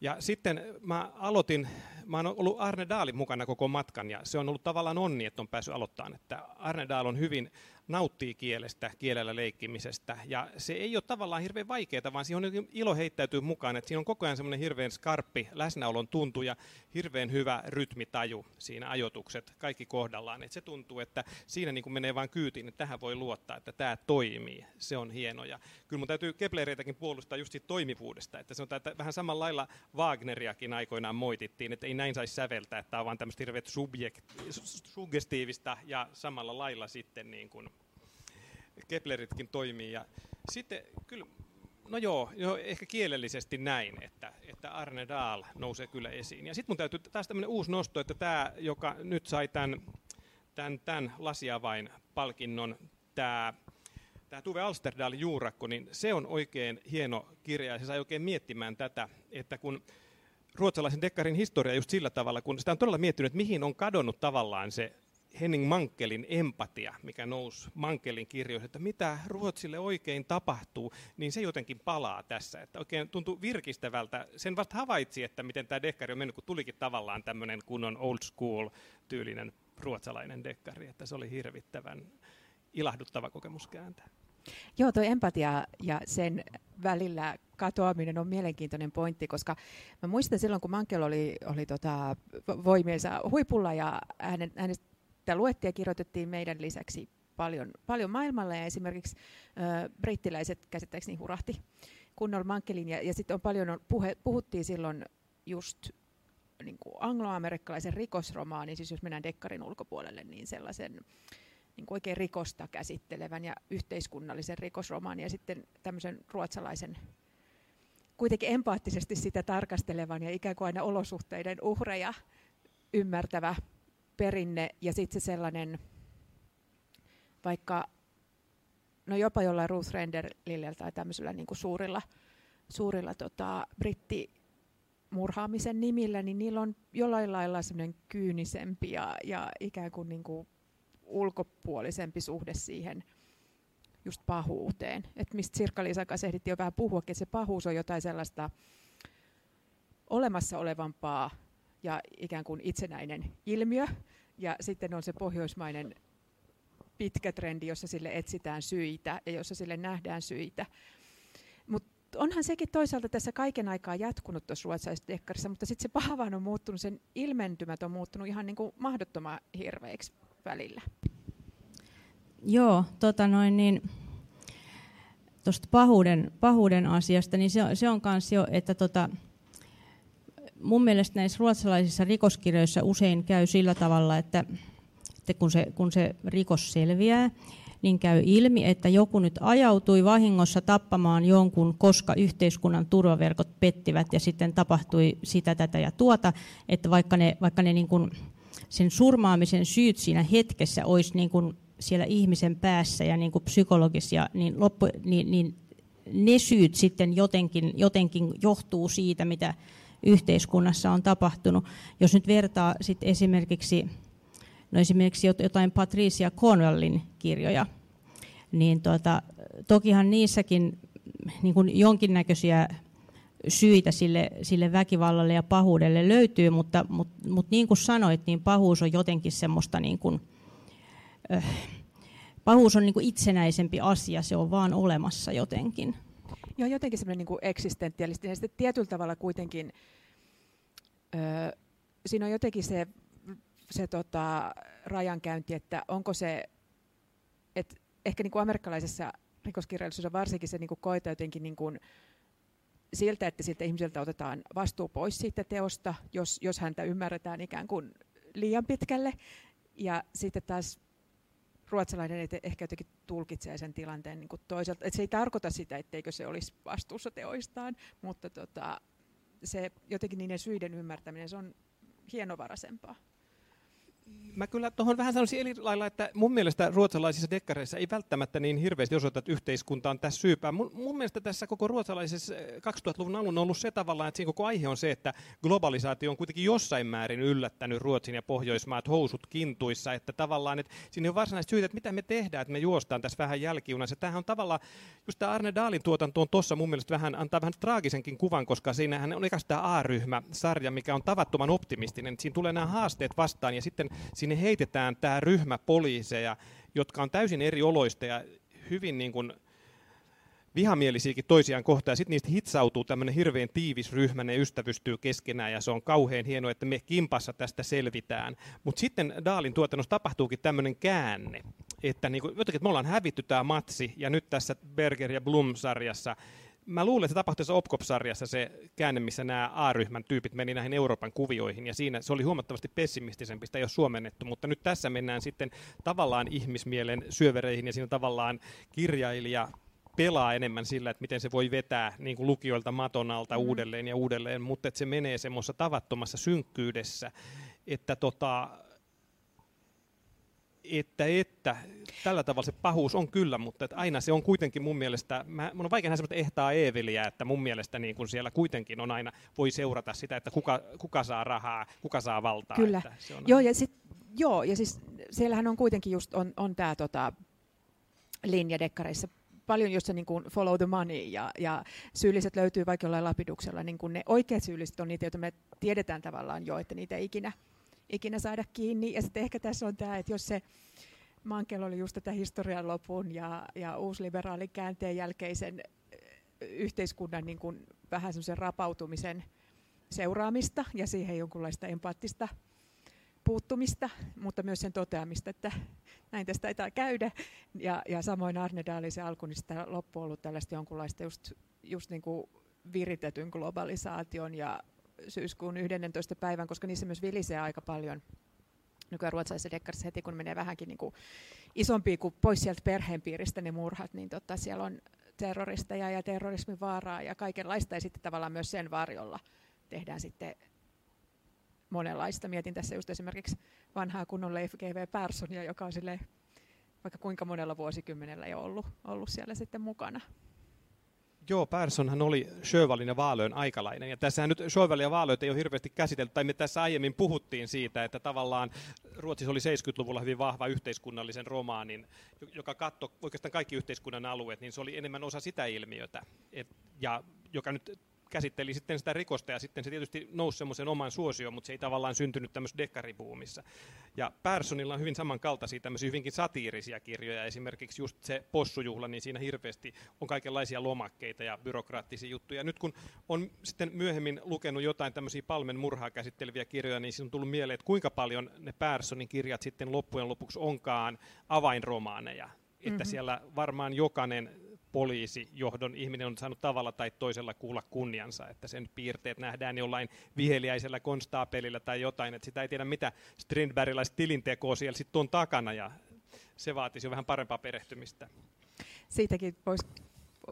Ja sitten mä aloitin, mä oon ollut Arne Daalin mukana koko matkan ja se on ollut tavallaan onni, että on päässyt aloittamaan, että Arne Daal on hyvin nauttii kielestä, kielellä leikkimisestä. Ja se ei ole tavallaan hirveän vaikeaa, vaan siihen on ilo heittäytyy mukaan. Että siinä on koko ajan semmoinen hirveän skarppi läsnäolon tuntu ja hirveän hyvä rytmitaju siinä ajotukset, kaikki kohdallaan. Että se tuntuu, että siinä niin kuin menee vain kyytiin, että tähän voi luottaa, että tämä toimii. Se on hieno. Ja kyllä mun täytyy Keplereitäkin puolustaa just siitä toimivuudesta. Että sanotaan, että vähän samalla lailla Wagneriakin aikoinaan moitittiin, että ei näin saisi säveltää, että tämä on vaan tämmöistä hirveät subjekt- suggestiivista ja samalla lailla sitten niin kuin Kepleritkin toimii. Ja sitten kyllä, no joo, joo, ehkä kielellisesti näin, että, että Arne Dahl nousee kyllä esiin. Ja sitten mun täytyy taas tämmöinen uusi nosto, että tämä, joka nyt sai tämän, tämän, tämän lasiavain palkinnon, tämä tämä Tuve Alsterdal Juurakko, niin se on oikein hieno kirja ja se sai oikein miettimään tätä, että kun ruotsalaisen dekkarin historia just sillä tavalla, kun sitä on todella miettinyt, että mihin on kadonnut tavallaan se Henning Mankelin empatia, mikä nousi Mankelin kirjoihin, että mitä Ruotsille oikein tapahtuu, niin se jotenkin palaa tässä. Että oikein tuntuu virkistävältä. Sen vasta havaitsi, että miten tämä dekkari on mennyt, kun tulikin tavallaan tämmöinen kunnon old school tyylinen ruotsalainen dekkari, että se oli hirvittävän ilahduttava kokemus kääntää. Joo, tuo empatia ja sen välillä katoaminen on mielenkiintoinen pointti, koska mä muistan silloin, kun Mankel oli, oli tota, voimiensa huipulla ja hänen, hänestä Tämä luettiin ja kirjoitettiin meidän lisäksi paljon, paljon maailmalla ja esimerkiksi ö, brittiläiset käsittääkseni hurahti kunnolla Mankelin ja, ja sitten on paljon puhe, puhuttiin silloin just niin kuin angloamerikkalaisen rikosromaanin, siis jos mennään dekkarin ulkopuolelle, niin sellaisen niin kuin oikein rikosta käsittelevän ja yhteiskunnallisen rikosromaanin ja sitten tämmöisen ruotsalaisen kuitenkin empaattisesti sitä tarkastelevan ja ikään kuin aina olosuhteiden uhreja ymmärtävä perinne ja sitten se sellainen, vaikka no jopa jollain Ruth Renderlillä tai tämmöisellä niin suurilla, suurilla tota, britti murhaamisen nimillä, niin niillä on jollain lailla semmoinen kyynisempi ja, ja ikään kuin, niin kuin ulkopuolisempi suhde siihen just pahuuteen. Et mistä Sirkka-Liisa kanssa ehdittiin jo vähän puhua, että se pahuus on jotain sellaista olemassa olevampaa ja ikään kuin itsenäinen ilmiö. Ja sitten on se pohjoismainen pitkä trendi, jossa sille etsitään syitä ja jossa sille nähdään syitä. Mutta onhan sekin toisaalta tässä kaiken aikaa jatkunut tuossa ruotsalaisessa dekkarissa, mutta sitten se pahavaan on muuttunut, sen ilmentymät on muuttunut ihan niin kuin mahdottoman hirveiksi välillä. Joo, tota noin niin, tuosta pahuuden, pahuuden asiasta, niin se, se on myös jo, että tota, mun mielestä näissä ruotsalaisissa rikoskirjoissa usein käy sillä tavalla, että, että kun, se, kun se rikos selviää, niin käy ilmi, että joku nyt ajautui vahingossa tappamaan jonkun, koska yhteiskunnan turvaverkot pettivät ja sitten tapahtui sitä, tätä ja tuota, että vaikka ne, vaikka ne niin kuin sen surmaamisen syyt siinä hetkessä olisi niin kuin siellä ihmisen päässä ja niin kuin psykologisia, niin, loppu, niin, niin ne syyt sitten jotenkin, jotenkin johtuu siitä, mitä yhteiskunnassa on tapahtunut. Jos nyt vertaa sit esimerkiksi, no esimerkiksi jotain Patricia Cornwellin kirjoja, niin tuota, tokihan niissäkin niin kuin jonkinnäköisiä syitä sille, sille väkivallalle ja pahuudelle löytyy, mutta, mutta, mutta niin kuin sanoit, niin pahuus on jotenkin semmoista niin kuin, äh, pahuus on niin kuin itsenäisempi asia, se on vaan olemassa jotenkin. Joo, jotenkin semmoinen niin eksistentiaalisesti ja sitten tietyllä tavalla kuitenkin öö, siinä on jotenkin se, se tota, rajankäynti, että onko se, että ehkä niin kuin amerikkalaisessa rikoskirjallisuudessa varsinkin se niin kuin koeta jotenkin niin kuin siltä, että siltä ihmiseltä otetaan vastuu pois siitä teosta, jos, jos häntä ymmärretään ikään kuin liian pitkälle. Ja sitten taas ruotsalainen ehkä jotenkin tulkitsee sen tilanteen niin kuin toiselta. Et se ei tarkoita sitä, etteikö se olisi vastuussa teoistaan, mutta tota, se jotenkin niiden syiden ymmärtäminen, se on hienovaraisempaa mä kyllä tuohon vähän sanoisin eri lailla, että mun mielestä ruotsalaisissa dekkareissa ei välttämättä niin hirveästi osoita, että yhteiskunta on tässä syypää. Mun, mun mielestä tässä koko ruotsalaisessa 2000-luvun eh, alun on ollut se tavallaan, että siinä koko aihe on se, että globalisaatio on kuitenkin jossain määrin yllättänyt Ruotsin ja Pohjoismaat housut kintuissa, että tavallaan, että siinä on varsinaisesti syytä, että mitä me tehdään, että me juostaan tässä vähän jälkijunassa. Tämähän on tavallaan, just tämä Arne Daalin tuotanto on tuossa mun mielestä vähän, antaa vähän traagisenkin kuvan, koska siinähän on ikään tämä A-ryhmä-sarja, mikä on tavattoman optimistinen. Siinä tulee nämä haasteet vastaan ja sitten sinne heitetään tämä ryhmä poliiseja, jotka on täysin eri oloista ja hyvin niin kuin vihamielisiäkin toisiaan kohtaan. Sitten niistä hitsautuu tämmöinen hirveän tiivis ryhmä, ne ystävystyy keskenään ja se on kauhean hienoa, että me kimpassa tästä selvitään. Mutta sitten Daalin tuotannossa tapahtuukin tämmöinen käänne, että niin kuin, jotenkin, että me ollaan hävitty tämä matsi ja nyt tässä Berger ja Blum-sarjassa mä luulen, että se tapahtui tässä Opcop-sarjassa se käänne, missä nämä A-ryhmän tyypit meni näihin Euroopan kuvioihin, ja siinä se oli huomattavasti pessimistisempi, sitä ei ole suomennettu, mutta nyt tässä mennään sitten tavallaan ihmismielen syövereihin, ja siinä tavallaan kirjailija pelaa enemmän sillä, että miten se voi vetää niin kuin lukijoilta maton alta mm. uudelleen ja uudelleen, mutta että se menee semmoisessa tavattomassa synkkyydessä, että tota, että, että tällä tavalla se pahuus on kyllä, mutta että aina se on kuitenkin mun mielestä, mä, mun on vaikea nähdä sellaista ehtaa Eeveliä, että mun mielestä niin kun siellä kuitenkin on aina, voi seurata sitä, että kuka, kuka saa rahaa, kuka saa valtaa. Kyllä, että se on joo, ja sit, joo, ja siis siellähän on kuitenkin just, on, on tämä tota, linja dekkareissa paljon just se niin kuin follow the money ja, ja syylliset löytyy vaikka jollain lapiduksella, niin kuin ne oikeat syylliset on niitä, joita me tiedetään tavallaan jo, että niitä ei ikinä ikinä saada kiinni. Ja sitten ehkä tässä on tämä, että jos se Mankel oli just tätä historian lopun ja, ja uusliberaalin käänteen jälkeisen yhteiskunnan niin kuin vähän semmoisen rapautumisen seuraamista ja siihen jonkunlaista empaattista puuttumista, mutta myös sen toteamista, että näin tästä taitaa käydä. Ja, ja samoin Arne Daalisen alku, niin sitä loppu ollut tällaista jonkunlaista just, just niin kuin viritetyn globalisaation ja syyskuun 11. päivän, koska niissä myös vilisee aika paljon nykyään ruotsalaisessa dekkarissa heti, kun menee vähänkin niin kuin isompi kuin pois sieltä perheenpiiristä ne murhat, niin tota, siellä on terroristeja ja terrorismin vaaraa ja kaikenlaista, ja sitten tavallaan myös sen varjolla tehdään sitten monenlaista. Mietin tässä just esimerkiksi vanhaa kunnon Leif G.V. Perssonia, joka on sille vaikka kuinka monella vuosikymmenellä jo ollut, ollut siellä sitten mukana. Joo, Perssonhan oli Sjövalin ja Vaalöön aikalainen. Ja tässähän nyt Sjövalin ja Vaalööt ei ole hirveästi käsitelty, tai me tässä aiemmin puhuttiin siitä, että tavallaan Ruotsissa oli 70-luvulla hyvin vahva yhteiskunnallisen romaanin, joka katsoi oikeastaan kaikki yhteiskunnan alueet, niin se oli enemmän osa sitä ilmiötä, et, ja joka nyt käsitteli sitten sitä rikosta ja sitten se tietysti nousi semmoisen oman suosioon, mutta se ei tavallaan syntynyt tämmöisessä dekkaribuumissa. Ja Personilla on hyvin samankaltaisia tämmöisiä hyvinkin satiirisia kirjoja, esimerkiksi just se possujuhla, niin siinä hirveästi on kaikenlaisia lomakkeita ja byrokraattisia juttuja. Nyt kun on sitten myöhemmin lukenut jotain tämmöisiä Palmen murhaa käsitteleviä kirjoja, niin siinä on tullut mieleen, että kuinka paljon ne Personin kirjat sitten loppujen lopuksi onkaan avainromaaneja. Että mm-hmm. siellä varmaan jokainen poliisijohdon ihminen on saanut tavalla tai toisella kuulla kunniansa, että sen piirteet nähdään jollain viheliäisellä konstaapelilla tai jotain, että sitä ei tiedä mitä Strindbergilaista tilintekoa siellä sitten on takana ja se vaatisi jo vähän parempaa perehtymistä. Siitäkin voisi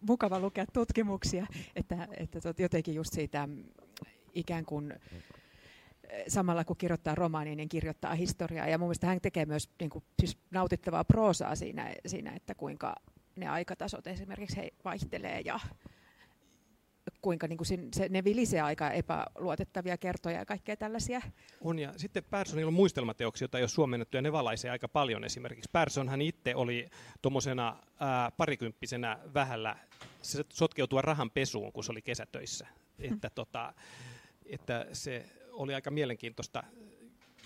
mukava lukea tutkimuksia, että, että jotenkin just siitä mm, ikään kuin eh, samalla kun kirjoittaa romaania, niin kirjoittaa historiaa. Ja mun mielestä hän tekee myös niin kuin, siis nautittavaa proosaa siinä, siinä, että kuinka ne aikatasot esimerkiksi he vaihtelee ja kuinka niin kuin se, ne vilisee aika epäluotettavia kertoja ja kaikkea tällaisia. On ja sitten Personilla on muistelmateoksia, joita ei ole suomennettu ja ne valaisee aika paljon esimerkiksi. Personhan itse oli tuommoisena parikymppisenä vähällä se sotkeutua rahan pesuun, kun se oli kesätöissä. Hmm. Että, tota, että se oli aika mielenkiintoista.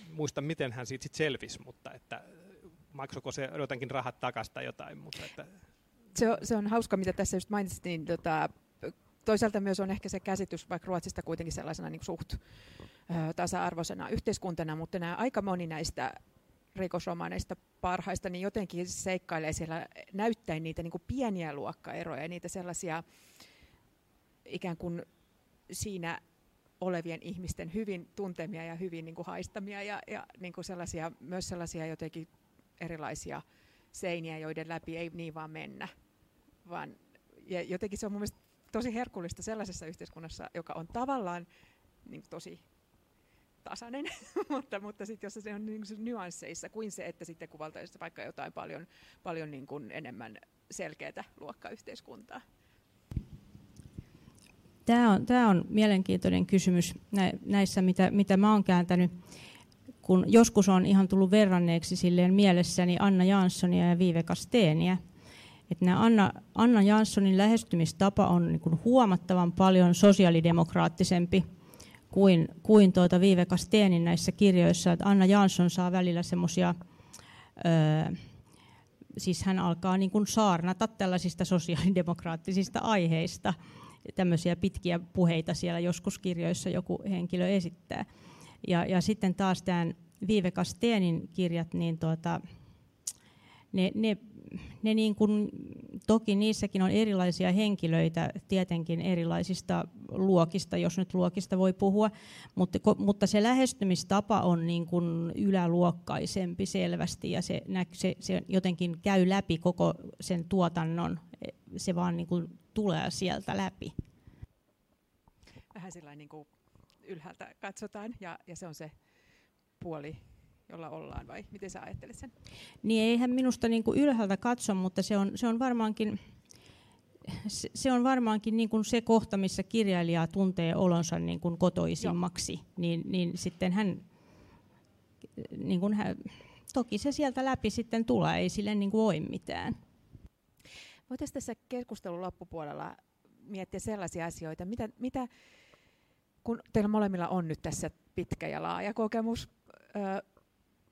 Muista, miten hän siitä sit selvisi, mutta että maksoiko se jotenkin rahat takaisin tai jotain. Mutta että se, on, se on hauska, mitä tässä just mainitsit, niin tota, toisaalta myös on ehkä se käsitys vaikka Ruotsista kuitenkin sellaisena niin suht ö, tasa-arvoisena yhteiskuntana, mutta nämä aika moni näistä rikosromaaneista parhaista, niin jotenkin seikkailee siellä näyttäen niitä niin kuin pieniä luokkaeroja, niitä sellaisia ikään kuin siinä olevien ihmisten hyvin tuntemia ja hyvin niin kuin haistamia ja, ja niin kuin sellaisia, myös sellaisia jotenkin erilaisia seiniä, joiden läpi ei niin vaan mennä vaan ja jotenkin se on mun mielestä tosi herkullista sellaisessa yhteiskunnassa, joka on tavallaan niin tosi tasainen, [LAUGHS] mutta, mutta sitten jos se on niin nyansseissa kuin se, että sitten kuvaltaisi vaikka jotain paljon, paljon niin kuin enemmän selkeää luokkayhteiskuntaa. Tämä on, tämä on mielenkiintoinen kysymys näissä, mitä, mitä mä oon kääntänyt. Kun joskus on ihan tullut verranneeksi silleen mielessäni Anna Janssonia ja Viive Kasteenia – että nämä Anna, Anna Janssonin lähestymistapa on niin kuin huomattavan paljon sosiaalidemokraattisempi kuin, kuin tuota Viive Kasteenin näissä kirjoissa. Että Anna Jansson saa välillä semmoisia, siis hän alkaa niin kuin saarnata tällaisista sosiaalidemokraattisista aiheista. Tämmöisiä pitkiä puheita siellä joskus kirjoissa joku henkilö esittää. Ja, ja sitten taas tämän Viive Kasteenin kirjat, niin tuota, ne, ne ne niin kuin, toki niissäkin on erilaisia henkilöitä tietenkin erilaisista luokista, jos nyt luokista voi puhua, mutta, mutta se lähestymistapa on niin kuin yläluokkaisempi selvästi ja se, se, se jotenkin käy läpi koko sen tuotannon, se vaan niin kuin tulee sieltä läpi. Vähän sellainen niin kuin ylhäältä katsotaan ja, ja se on se puoli jolla ollaan, vai miten sä ajattelet sen? Niin eihän minusta niin kuin ylhäältä katso, mutta se on, se on varmaankin, se, se on varmaankin niin kuin se kohta, missä kirjailija tuntee olonsa niin kuin kotoisimmaksi, niin, niin sitten hän, niin kuin hän, toki se sieltä läpi sitten tulee, ei sille niin kuin voi mitään. Voitaisiin tässä keskustelun loppupuolella miettiä sellaisia asioita, mitä, mitä kun teillä molemmilla on nyt tässä pitkä ja laaja kokemus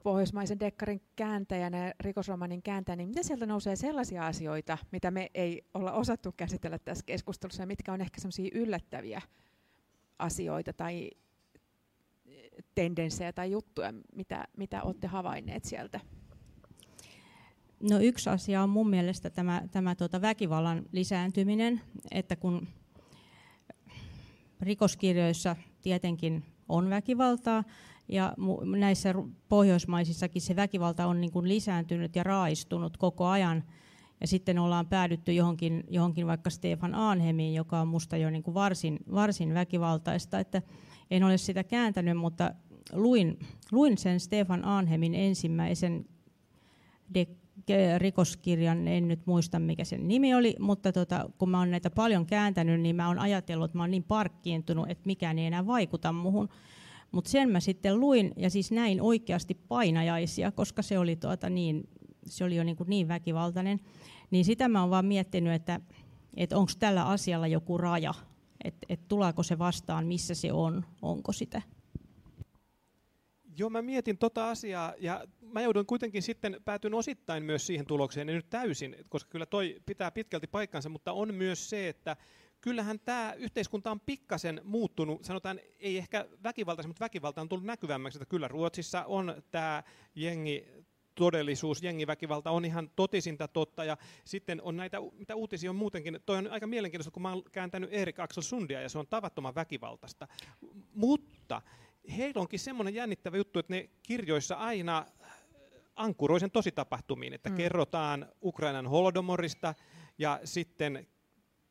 pohjoismaisen dekkarin kääntäjänä ja rikosromanin kääntäjänä, niin mitä sieltä nousee sellaisia asioita, mitä me ei olla osattu käsitellä tässä keskustelussa ja mitkä on ehkä sellaisia yllättäviä asioita tai tendenssejä tai juttuja, mitä, mitä olette havainneet sieltä? No yksi asia on mun mielestä tämä, tämä tuota väkivallan lisääntyminen, että kun rikoskirjoissa tietenkin on väkivaltaa, ja näissä pohjoismaisissakin se väkivalta on niin kuin lisääntynyt ja raaistunut koko ajan. Ja sitten ollaan päädytty johonkin, johonkin vaikka Stefan Aanhemiin, joka on minusta jo niin kuin varsin, varsin väkivaltaista. Että en ole sitä kääntänyt, mutta luin, luin sen Stefan Aanhemin ensimmäisen de- rikoskirjan, en nyt muista mikä sen nimi oli, mutta tota, kun mä oon näitä paljon kääntänyt, niin mä oon ajatellut, että mä oon niin parkkiintunut, että mikään ei enää vaikuta muhun. Mutta sen mä sitten luin ja siis näin oikeasti painajaisia, koska se oli, tuota niin, se oli jo niin, kuin niin väkivaltainen. Niin sitä mä oon vaan miettinyt, että, että onko tällä asialla joku raja. että et tuleeko se vastaan, missä se on, onko sitä. Joo, mä mietin tota asiaa ja mä joudun kuitenkin sitten, päätyn osittain myös siihen tulokseen, ei nyt täysin, koska kyllä toi pitää pitkälti paikkansa, mutta on myös se, että kyllähän tämä yhteiskunta on pikkasen muuttunut, sanotaan ei ehkä väkivaltaisen, mutta väkivalta on tullut näkyvämmäksi, että kyllä Ruotsissa on tämä jengi todellisuus, jengiväkivalta on ihan totisinta totta, ja sitten on näitä, mitä uutisia on muutenkin, toi on aika mielenkiintoista, kun mä oon kääntänyt Erik Axel Sundia, ja se on tavattoman väkivaltaista. Mutta heillä onkin semmoinen jännittävä juttu, että ne kirjoissa aina ankkuroisen tositapahtumiin, että mm. kerrotaan Ukrainan holodomorista, ja sitten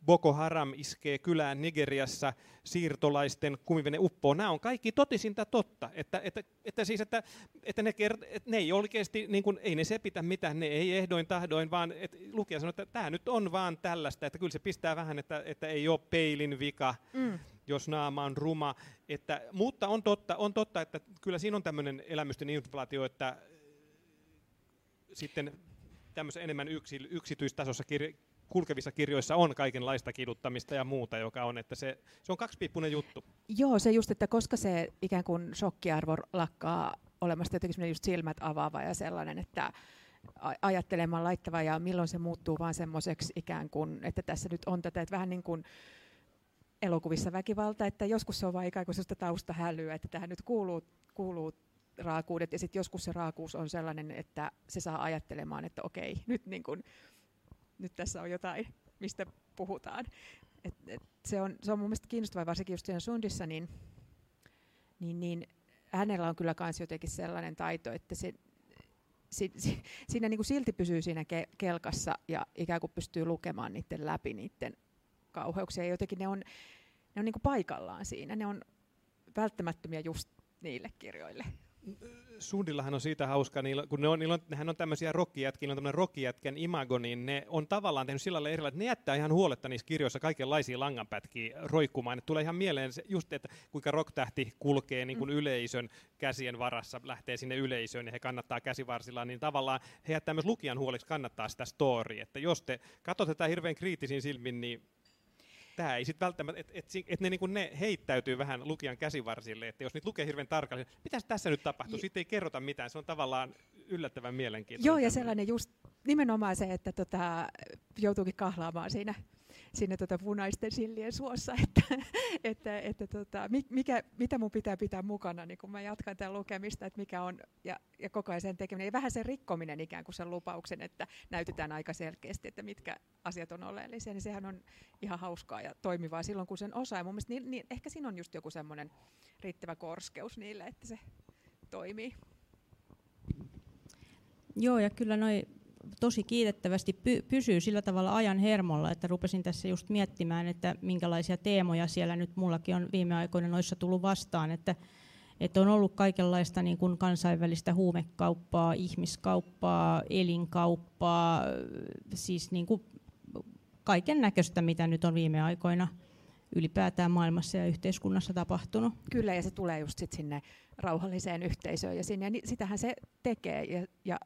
Boko Haram iskee kylään Nigeriassa, siirtolaisten kumivene uppoo. Nämä on kaikki totisinta totta. Että, että, että, siis, että, että, ne, kert- että ne ei oikeasti, niin kuin, ei ne sepitä mitään, ne ei ehdoin tahdoin, vaan että lukija sanoo, että tämä nyt on vaan tällaista, että kyllä se pistää vähän, että, että ei ole peilin vika, mm. jos naama on ruma. Että, mutta on totta, on totta, että kyllä siinä on tämmöinen elämysten inflaatio, että sitten tämmöisen enemmän yksi, yksityistasossa kirja, kulkevissa kirjoissa on kaikenlaista kiduttamista ja muuta, joka on, että se, se on kaksipiippunen juttu. Joo, se just, että koska se ikään kuin shokkiarvo lakkaa olemasta jotenkin just silmät avaava ja sellainen, että ajattelemaan laittava ja milloin se muuttuu vaan semmoiseksi ikään kuin, että tässä nyt on tätä, että vähän niin kuin elokuvissa väkivalta, että joskus se on vain ikään kuin sellaista taustahälyä, että tähän nyt kuuluu, kuuluu raakuudet ja sitten joskus se raakuus on sellainen, että se saa ajattelemaan, että okei, nyt niin kuin nyt tässä on jotain, mistä puhutaan. Et, et se, on, se on mun mielestä kiinnostavaa, varsinkin just siinä Sundissa, niin, niin, niin hänellä on kyllä myös jotenkin sellainen taito, että se, si, si, siinä niin kuin silti pysyy siinä ke, kelkassa ja ikään kuin pystyy lukemaan niiden läpi niiden kauheuksia. Ja jotenkin ne on, ne on niin kuin paikallaan siinä, ne on välttämättömiä just niille kirjoille. Sundillahan on siitä hauska, niillä, kun ne on, niillä on, nehän on tämmöisiä rockijätkiä, on tämmöinen rockijätkän imago, niin ne on tavallaan tehnyt sillä lailla että ne jättää ihan huoletta niissä kirjoissa kaikenlaisia langanpätkiä roikkumaan. Et tulee ihan mieleen se, just, että kuinka rocktähti kulkee niin kuin mm. yleisön käsien varassa, lähtee sinne yleisöön ja he kannattaa käsivarsillaan, niin tavallaan he jättää myös lukijan huoliksi kannattaa sitä storya. Että jos te katsotte tätä hirveän kriittisin silmin, niin tämä ei sitten välttämättä, että et, et ne, niinku, ne heittäytyy vähän lukijan käsivarsille, että jos nyt lukee hirveän tarkalleen, mitä tässä nyt tapahtuu, sitten ei kerrota mitään, se on tavallaan yllättävän mielenkiintoista. Joo, ja sellainen just nimenomaan se, että tota, joutuukin kahlaamaan siinä sinne tota punaisten sillien suossa, [LAUGHS] että, että, että tota, mikä, mitä mun pitää pitää mukana, niin kun mä jatkan tämän lukemista, että mikä on, ja, ja koko ajan sen tekeminen, ja vähän sen rikkominen ikään kuin sen lupauksen, että näytetään aika selkeästi, että mitkä asiat on oleellisia, niin sehän on ihan hauskaa ja toimivaa silloin, kun sen osaa. Ja mun mielestä niin, niin, ehkä siinä on just joku semmoinen riittävä korskeus niille, että se toimii. Joo, ja kyllä noi tosi kiitettävästi py- pysyy sillä tavalla ajan hermolla, että rupesin tässä just miettimään, että minkälaisia teemoja siellä nyt mullakin on viime aikoina noissa tullut vastaan, että, että on ollut kaikenlaista niin kuin kansainvälistä huumekauppaa, ihmiskauppaa, elinkauppaa, siis niin kuin kaiken näköistä, mitä nyt on viime aikoina ylipäätään maailmassa ja yhteiskunnassa tapahtunut. Kyllä, ja se tulee just sit sinne rauhalliseen yhteisöön, ja, sinne, ja sitähän se tekee, ja, ja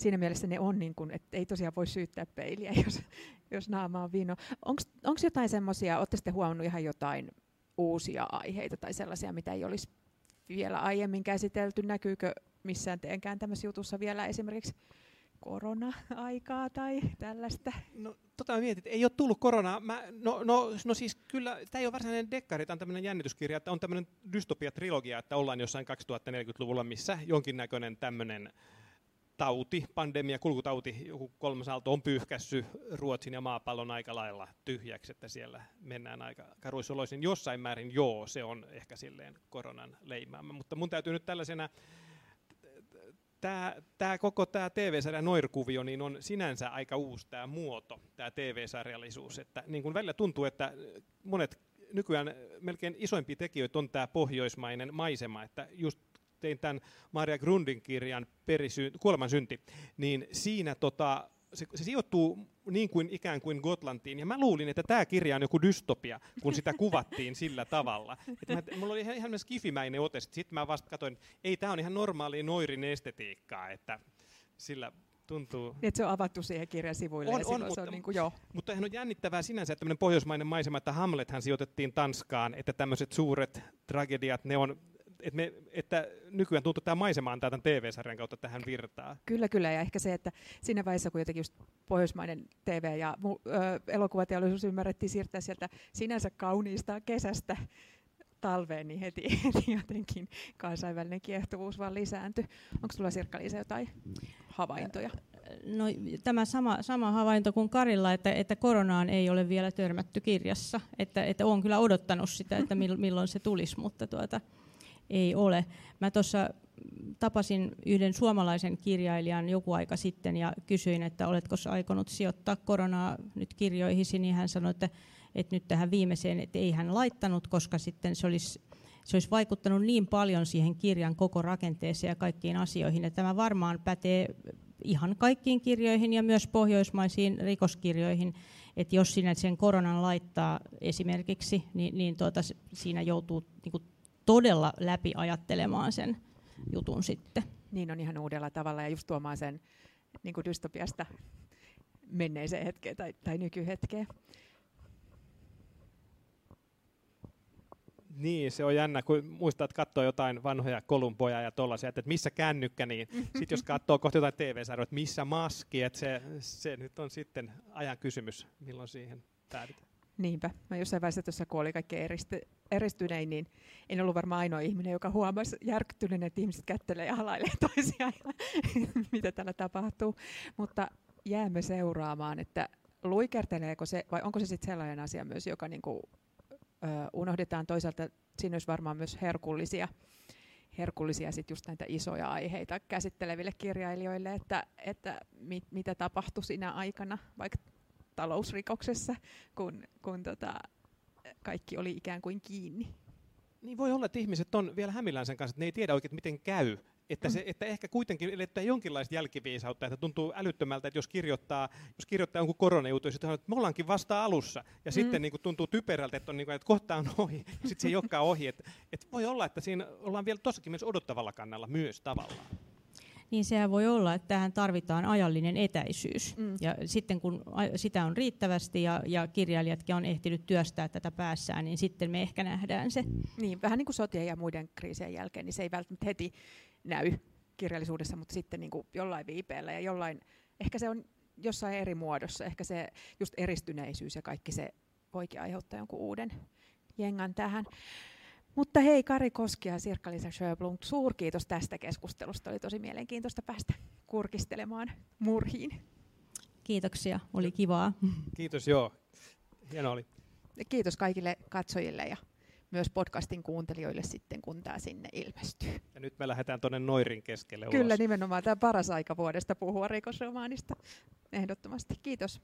siinä mielessä ne on, niin kuin, että ei tosiaan voi syyttää peiliä, [LAUGHS] jos, jos naama on vino. Onko jotain semmoisia, olette sitten huomannut ihan jotain uusia aiheita tai sellaisia, mitä ei olisi vielä aiemmin käsitelty? Näkyykö missään teidänkään tämmöisessä jutussa vielä esimerkiksi korona-aikaa tai tällaista? No, tota mä mietin, että ei ole tullut koronaa. Mä, no, no, no siis kyllä, tämä ei ole varsinainen dekkari, tämä on tämmöinen jännityskirja, että on tämmöinen dystopia-trilogia, että ollaan jossain 2040-luvulla, missä jonkinnäköinen tämmöinen tauti, pandemia, kulkutauti, joku kolmas aalto on pyyhkässy Ruotsin ja maapallon aika lailla tyhjäksi, että siellä mennään aika karuissoloisin. Jossain määrin joo, se on ehkä silleen koronan leimaama, mutta mun täytyy nyt tällaisena tämä, tämä koko tämä TV-sarjan noirkuvio niin on sinänsä aika uusi tämä muoto, tämä TV-sarjallisuus. Että niin kuin välillä tuntuu, että monet nykyään melkein isoimpia tekijöitä on tämä pohjoismainen maisema, että just tein tämän Maria Grundin kirjan Perisy- Kuoleman synti, niin siinä tota, se, se sijoittuu niin kuin ikään kuin Gotlantiin, ja mä luulin, että tämä kirja on joku dystopia, kun sitä kuvattiin sillä tavalla. Että mä, mulla oli ihan, ihan skifimäinen ote, sitten mä vasta katsoin, että ei, tämä on ihan normaali noirin estetiikkaa, että sillä tuntuu. Että se on avattu siihen kirjan sivuille. On, ja on, mutta, se on niin kuin, joo. Mutta on jännittävää sinänsä, että tämmöinen pohjoismainen maisema, että Hamlethan sijoitettiin Tanskaan, että tämmöiset suuret tragediat, ne on, että, me, että nykyään tuntuu, että tämä maisema antaa tämän TV-sarjan kautta tähän virtaa. Kyllä, kyllä. Ja ehkä se, että siinä vaiheessa, kun jotenkin just pohjoismainen TV ja mu- ö, elokuvateollisuus ymmärrettiin siirtää sieltä sinänsä kauniista kesästä talveen, niin heti, [LAUGHS] heti jotenkin kansainvälinen kiehtovuus vaan lisääntyi. Onko sulla Sirkka-Liisa jotain havaintoja? No, tämä sama, sama havainto kuin Karilla, että, että koronaan ei ole vielä törmätty kirjassa. Että, että olen kyllä odottanut sitä, että mil- milloin se tulisi, mutta tuota, ei ole. Mä tuossa tapasin yhden suomalaisen kirjailijan joku aika sitten ja kysyin, että oletko aikonut sijoittaa koronaa nyt kirjoihisi, niin hän sanoi, että, että nyt tähän viimeiseen, että ei hän laittanut, koska sitten se olisi se olisi vaikuttanut niin paljon siihen kirjan koko rakenteeseen ja kaikkiin asioihin, että tämä varmaan pätee ihan kaikkiin kirjoihin ja myös pohjoismaisiin rikoskirjoihin, että jos sinä sen koronan laittaa esimerkiksi, niin, niin tuota, siinä joutuu niin kuin todella läpi ajattelemaan sen jutun sitten. Niin on ihan uudella tavalla ja just tuomaan sen niin kuin dystopiasta menneeseen hetkeen tai, tai nykyhetkeen. Niin, se on jännä, kun muistaa, että katsoo jotain vanhoja kolumpoja ja tollaisia, että missä kännykkä, niin [LAUGHS] sitten jos katsoo kohta jotain TV-sarjoja, että missä maski, että se, se nyt on sitten ajan kysymys, milloin siihen päädytään. Niinpä. Mä jossain vaiheessa tuossa, kun oli kaikkein eristy, eristynein, niin en ollut varmaan ainoa ihminen, joka huomasi järkyttyneen, että ihmiset kättelee ja halailee [LAUGHS] toisiaan [LAUGHS] mitä täällä tapahtuu. Mutta jäämme seuraamaan, että luikerteleeko se, vai onko se sitten sellainen asia myös, joka niinku, ö, unohdetaan toisaalta, siinä olisi varmaan myös herkullisia, herkullisia sit just näitä isoja aiheita käsitteleville kirjailijoille, että, että mit, mitä tapahtui siinä aikana, vaikka talousrikoksessa, kun, kun tota, kaikki oli ikään kuin kiinni. Niin voi olla, että ihmiset on vielä hämillään sen kanssa, että ne ei tiedä oikein, miten käy. Että, se, että ehkä kuitenkin eletään jonkinlaista jälkiviisautta, että tuntuu älyttömältä, että jos kirjoittaa, jos kirjoittaa jonkun koronajutun, ja sitten että me ollaankin vasta alussa, ja mm. sitten niin kuin, tuntuu typerältä, että, on, niin kuin, että kohta on ohi, ja sitten se ei olekaan ohi. Että, että voi olla, että siinä ollaan vielä tossakin myös odottavalla kannalla myös tavallaan. Niin sehän voi olla, että tähän tarvitaan ajallinen etäisyys. Mm. Ja sitten kun sitä on riittävästi ja, ja kirjailijatkin on ehtinyt työstää tätä päässään, niin sitten me ehkä nähdään se. Niin, vähän niin kuin sotien ja muiden kriisien jälkeen, niin se ei välttämättä heti näy kirjallisuudessa, mutta sitten niin kuin jollain viipeellä ja jollain, ehkä se on jossain eri muodossa, ehkä se just eristyneisyys ja kaikki se voikin aiheuttaa jonkun uuden jengan tähän. Mutta hei, Kari Koski ja Sirkka-Liisa Sjöblom, suurkiitos tästä keskustelusta. Oli tosi mielenkiintoista päästä kurkistelemaan murhiin. Kiitoksia, oli kivaa. Kiitos, joo. Hieno oli. Ja kiitos kaikille katsojille ja myös podcastin kuuntelijoille sitten, kun tämä sinne ilmestyy. Ja nyt me lähdetään tuonne Noirin keskelle Kyllä, ulos. nimenomaan tämä paras aika vuodesta puhua rikosromaanista. Ehdottomasti. Kiitos.